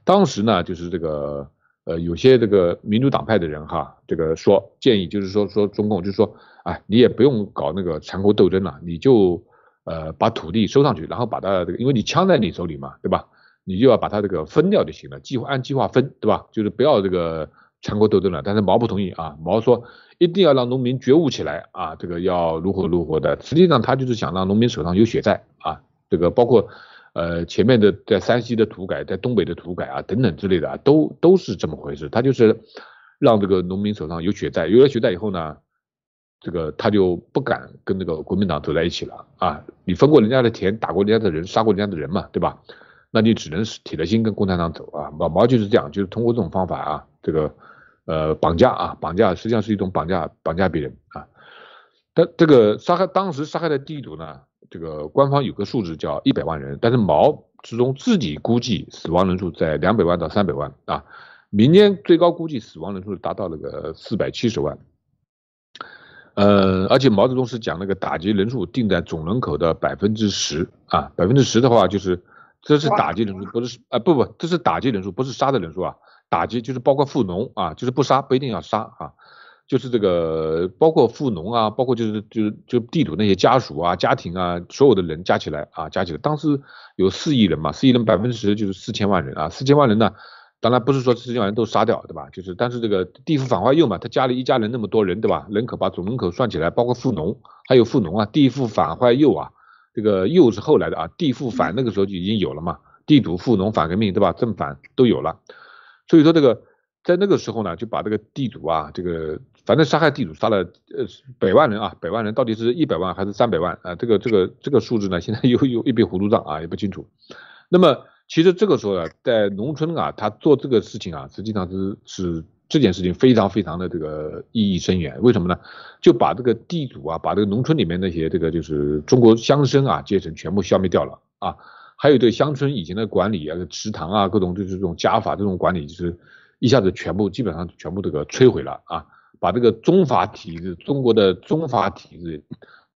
当时呢，就是这个呃，有些这个民主党派的人哈，这个说建议就是说说中共就是说，哎，你也不用搞那个残酷斗争了，你就呃把土地收上去，然后把它这个，因为你枪在你手里嘛，对吧？你就要把它这个分掉就行了，计划按计划分，对吧？就是不要这个残酷斗争了。但是毛不同意啊，毛说一定要让农民觉悟起来啊，这个要如何如何的。实际上他就是想让农民手上有血债啊，这个包括呃前面的在山西的土改，在东北的土改啊等等之类的啊，都都是这么回事。他就是让这个农民手上有血债，有了血债以后呢，这个他就不敢跟那个国民党走在一起了啊。你分过人家的田，打过人家的人，杀过人家的人嘛，对吧？那你只能是铁了心跟共产党走啊。毛毛就是这样，就是通过这种方法啊，这个。呃，绑架啊，绑架实际上是一种绑架，绑架别人啊。但这个杀害当时杀害的地主呢，这个官方有个数字叫一百万人，但是毛之中自己估计死亡人数在两百万到三百万啊。民间最高估计死亡人数达到了个四百七十万。呃，而且毛泽东是讲那个打击人数定在总人口的百分之十啊，百分之十的话就是这是打击人数，不是啊不不，这是打击人数，不是杀的人数啊。打击就是包括富农啊，就是不杀不一定要杀啊，就是这个包括富农啊，包括就是就是就地主那些家属啊、家庭啊，所有的人加起来啊，加起来当时有四亿人嘛，四亿人百分之十就是四千万人啊，四千万人呢，当然不是说四千万人都杀掉对吧？就是但是这个地富反坏右嘛，他家里一家人那么多人对吧？人口把总人口算起来，包括富农还有富农啊，地富反坏右啊，这个右是后来的啊，地富反那个时候就已经有了嘛，地主富农反革命对吧？正反都有了。所以说这个在那个时候呢，就把这个地主啊，这个反正杀害地主杀了呃百万人啊，百万人到底是一百万还是三百万啊？这个这个这个数字呢，现在又又一笔糊涂账啊，也不清楚。那么其实这个时候啊，在农村啊，他做这个事情啊，实际上是是这件事情非常非常的这个意义深远。为什么呢？就把这个地主啊，把这个农村里面那些这个就是中国乡绅啊阶层全部消灭掉了啊。还有对乡村以前的管理啊，池塘啊，各种就是这种家法这种管理，就是一下子全部基本上全部这个摧毁了啊，把这个宗法体制，中国的宗法体制，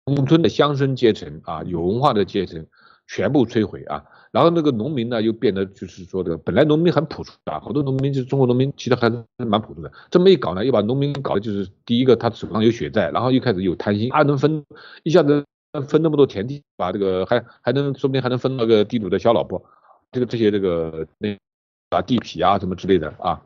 农村的乡绅阶层啊，有文化的阶层全部摧毁啊，然后那个农民呢又变得就是说的，本来农民很朴素啊，好多农民就是中国农民其实还是蛮朴素的，这么一搞呢，又把农民搞的就是第一个他手上有血债，然后又开始有贪心，还能分一下子。分那么多田地，把这个还还能说不定还能分到个地主的小老婆，这个这些这个那啊地痞啊什么之类的啊，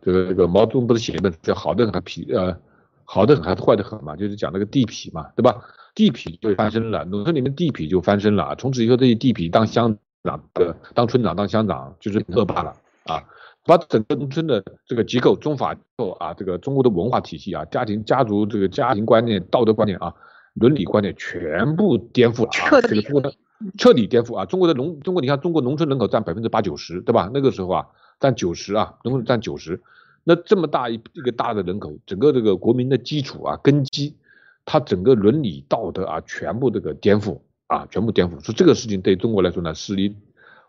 这个这个毛泽东不是写一本叫好的很痞呃好的很还是坏的很嘛，就是讲那个地痞嘛，对吧？地痞就翻身了，农村里面地痞就翻身了啊，从此以后这些地痞当乡长的当村长当乡长就是恶霸了啊，把整个农村的这个机构宗法构啊，这个中国的文化体系啊，家庭家族这个家庭观念道德观念啊。伦理观念全部颠覆了啊！这个中国的彻底颠覆啊！中国的农，中国你看中国农村人口占百分之八九十，对吧？那个时候啊，占九十啊，农村占九十，那这么大一一个大的人口，整个这个国民的基础啊，根基，它整个伦理道德啊，全部这个颠覆啊，全部颠覆。说这个事情对中国来说呢，是一，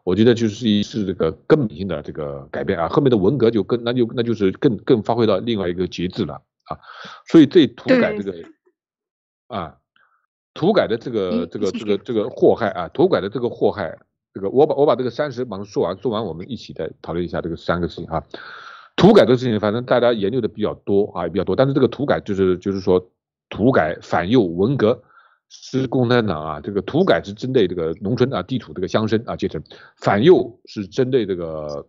我觉得就是一是这个根本性的这个改变啊。后面的文革就更，那就那就是更更发挥到另外一个极致了啊。所以这土改这个。啊，土改的这个这个这个这个祸害啊，土改的这个祸害，这个我把我把这个三十马上说完，说完我们一起再讨论一下这个三个事情哈。土改的事情，反正大家研究的比较多啊，也比较多。但是这个土改就是就是说，土改反右文革是共产党啊，这个土改是针对这个农村啊地主这个乡绅啊阶层，反右是针对这个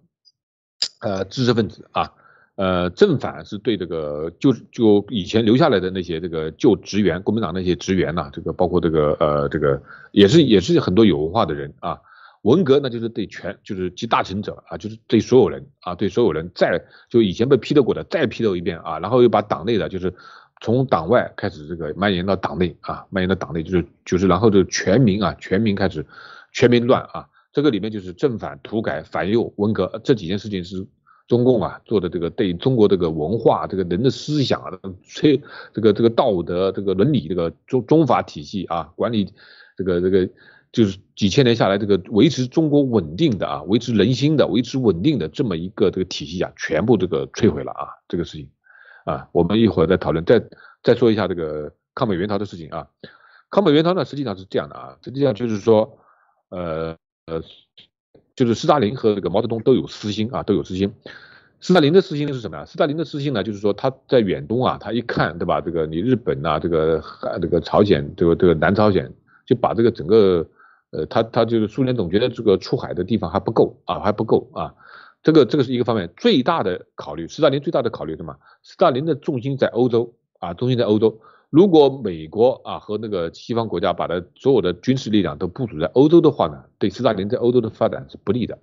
呃知识分子啊。呃，正反是对这个就就以前留下来的那些这个旧职员，国民党那些职员呐，这个包括这个呃这个也是也是很多有文化的人啊。文革呢就是对全就是集大成者啊，就是对所有人啊，对所有人再就以前被批斗过的再批斗一遍啊，然后又把党内的就是从党外开始这个蔓延到党内啊，蔓延到党内就是就是然后就全民啊全民开始全民乱啊，这个里面就是正反土改反右文革这几件事情是。中共啊做的这个对中国这个文化、这个人的思想、催这个这个道德、这个伦理、这个中中法体系啊，管理这个这个就是几千年下来这个维持中国稳定的啊，维持人心的、维持稳定的这么一个这个体系啊，全部这个摧毁了啊，这个事情啊，我们一会儿再讨论，再再说一下这个抗美援朝的事情啊。抗美援朝呢，实际上是这样的啊，实际上就是说，呃呃。就是斯大林和这个毛泽东都有私心啊，都有私心。斯大林的私心是什么呀？斯大林的私心呢，就是说他在远东啊，他一看，对吧？这个你日本呐，这个这个朝鲜，这个这个南朝鲜，就把这个整个呃，他他就是苏联总觉得这个出海的地方还不够啊，还不够啊。这个这个是一个方面，最大的考虑，斯大林最大的考虑什么？斯大林的重心在欧洲啊，重心在欧洲。如果美国啊和那个西方国家把它所有的军事力量都部署在欧洲的话呢，对斯大林在欧洲的发展是不利的。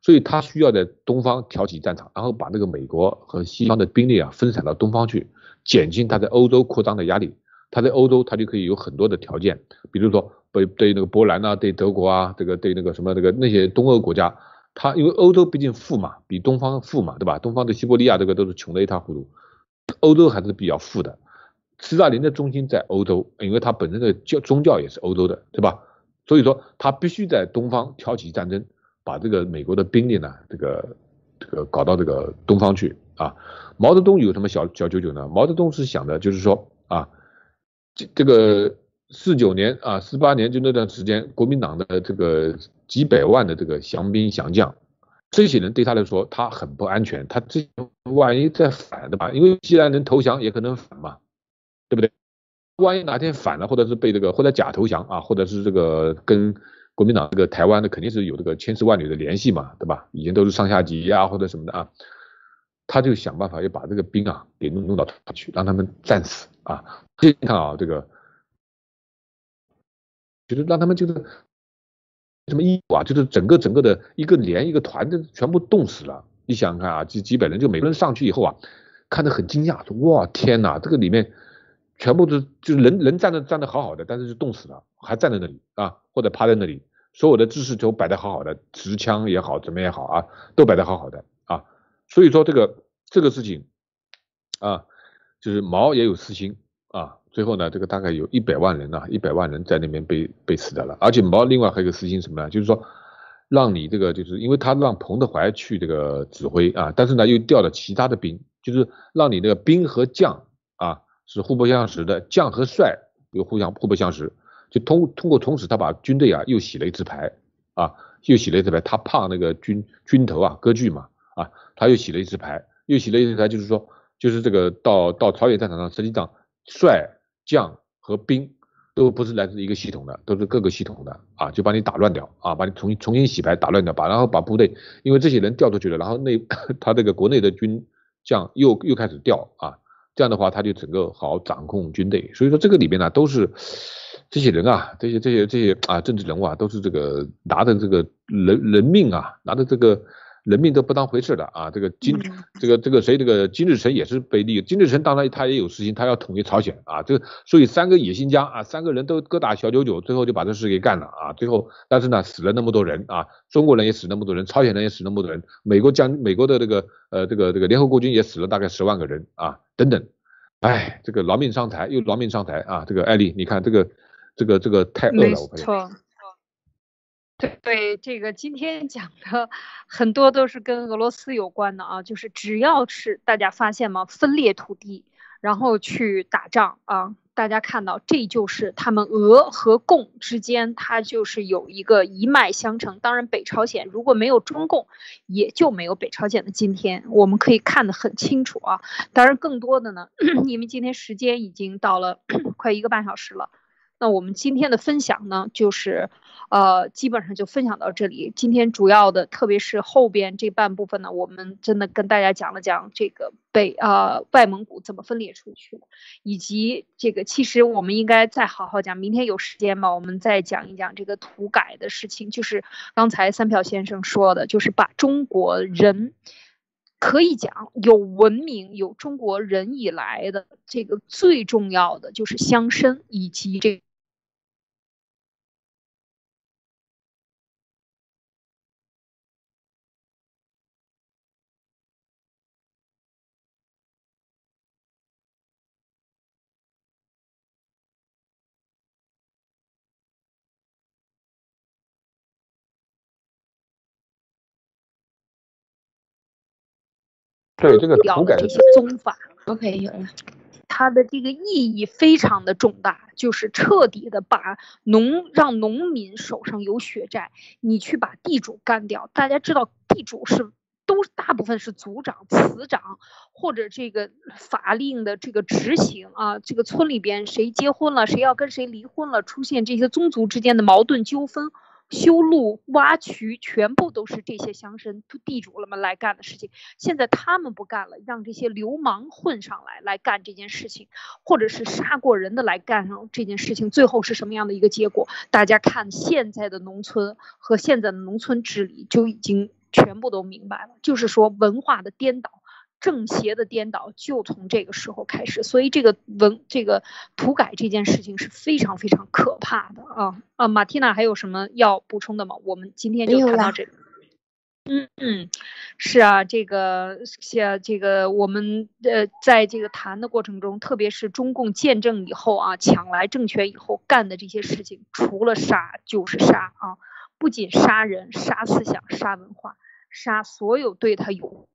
所以他需要在东方挑起战场，然后把那个美国和西方的兵力啊分散到东方去，减轻他在欧洲扩张的压力。他在欧洲，他就可以有很多的条件，比如说对对那个波兰啊，对德国啊，这个对那个什么这个那些东欧国家，他因为欧洲毕竟富嘛，比东方富嘛，对吧？东方的西伯利亚这个都是穷的一塌糊涂，欧洲还是比较富的。斯大林的中心在欧洲，因为他本身的教宗教也是欧洲的，对吧？所以说他必须在东方挑起战争。把这个美国的兵力呢，这个这个搞到这个东方去啊。毛泽东有什么小小九九呢？毛泽东是想的，就是说啊，这这个四九年啊，四八年就那段时间，国民党的这个几百万的这个降兵降将，这些人对他来说他很不安全，他这万一再反的吧，因为既然能投降，也可能反嘛，对不对？万一哪天反了，或者是被这个或者假投降啊，或者是这个跟。国民党这个台湾的肯定是有这个千丝万缕的联系嘛，对吧？以前都是上下级呀或者什么的啊，他就想办法要把这个兵啊给弄弄到去，让他们战死啊。你看啊，这个就是让他们就是什么义务啊，就是整个整个的一个连一个团的全部冻死了。你想想看啊，几几百人就每个人上去以后啊，看得很惊讶，说哇天哪，这个里面全部都就是人人站的站的好好的，但是就冻死了，还站在那里啊，或者趴在那里。所有的姿势都摆得好好的，持枪也好，怎么也好啊，都摆得好好的啊。所以说这个这个事情啊，就是毛也有私心啊。最后呢，这个大概有一百万人呐，一百万人在那边被被死掉了。而且毛另外还有一个私心什么呢？就是说让你这个就是因为他让彭德怀去这个指挥啊，但是呢又调了其他的兵，就是让你这个兵和将是互不相识的，将和帅又互相互不相识。就通通过从此他把军队啊又洗了一次牌啊，又洗了一次牌。他怕那个军军头啊割据嘛啊，他又洗了一次牌，又洗了一次牌，就是说就是这个到到朝鲜战场上，实际上帅将和兵都不是来自一个系统的，都是各个系统的啊，就把你打乱掉啊，把你重新重新洗牌打乱掉，把然后把部队，因为这些人调出去了，然后内 他这个国内的军将又又开始调啊，这样的话他就整个好掌控军队。所以说这个里面呢都是。这些人啊，这些这些这些啊，政治人物啊，都是这个拿着这个人人命啊，拿着这个人命都不当回事的啊。这个金这个这个谁这个金日成也是被利用，金日成当然他也有私心，他要统一朝鲜啊。这个所以三个野心家啊，三个人都各打小九九，最后就把这事给干了啊。最后但是呢，死了那么多人啊，中国人也死那么多人，朝鲜人也死那么多人，美国将美国的这个呃这个这个联合国军也死了大概十万个人啊等等。哎，这个劳命伤财又劳命伤财啊。这个艾丽，你看这个。这个这个太恶了，没错，对对，这个今天讲的很多都是跟俄罗斯有关的啊，就是只要是大家发现吗？分裂土地，然后去打仗啊，大家看到这就是他们俄和共之间，它就是有一个一脉相承。当然，北朝鲜如果没有中共，也就没有北朝鲜的今天，我们可以看得很清楚啊。当然，更多的呢，因为今天时间已经到了 快一个半小时了。那我们今天的分享呢，就是，呃，基本上就分享到这里。今天主要的，特别是后边这半部分呢，我们真的跟大家讲了讲这个北啊外蒙古怎么分裂出去，以及这个其实我们应该再好好讲。明天有时间嘛，我们再讲一讲这个土改的事情。就是刚才三票先生说的，就是把中国人。可以讲，有文明、有中国人以来的这个最重要的就是乡绅以及这。对这个土改这些宗法，OK 有了，它的这个意义非常的重大，就是彻底的把农让农民手上有血债，你去把地主干掉。大家知道地主是都大部分是族长、祠长或者这个法令的这个执行啊，这个村里边谁结婚了，谁要跟谁离婚了，出现这些宗族之间的矛盾纠纷。修路、挖渠，全部都是这些乡绅、地主了们来干的事情。现在他们不干了，让这些流氓混上来来干这件事情，或者是杀过人的来干上这件事情，最后是什么样的一个结果？大家看现在的农村和现在的农村治理就已经全部都明白了，就是说文化的颠倒。正邪的颠倒就从这个时候开始，所以这个文这个土改这件事情是非常非常可怕的啊啊！马蒂娜还有什么要补充的吗？我们今天就谈到这里。嗯嗯，是啊，这个像这个我们呃在这个谈的过程中，特别是中共建政以后啊，抢来政权以后干的这些事情，除了杀就是杀啊！不仅杀人、杀思想、杀文化、杀所有对他有。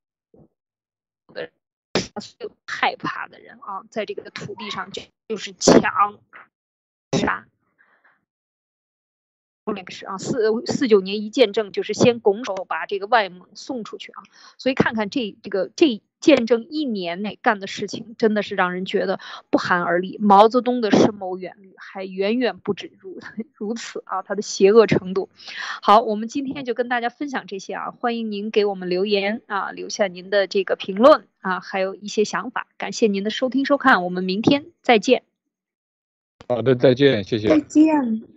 的人，最害怕的人啊，在这个土地上去就是抢杀。后面是啊，四四九年一见证，就是先拱手把这个外蒙送出去啊。所以看看这这个这见证一年内干的事情，真的是让人觉得不寒而栗。毛泽东的深谋远虑还远远不止如 如此啊，他的邪恶程度。好，我们今天就跟大家分享这些啊，欢迎您给我们留言啊，留下您的这个评论啊，还有一些想法。感谢您的收听收看，我们明天再见。好的，再见，谢谢。再见。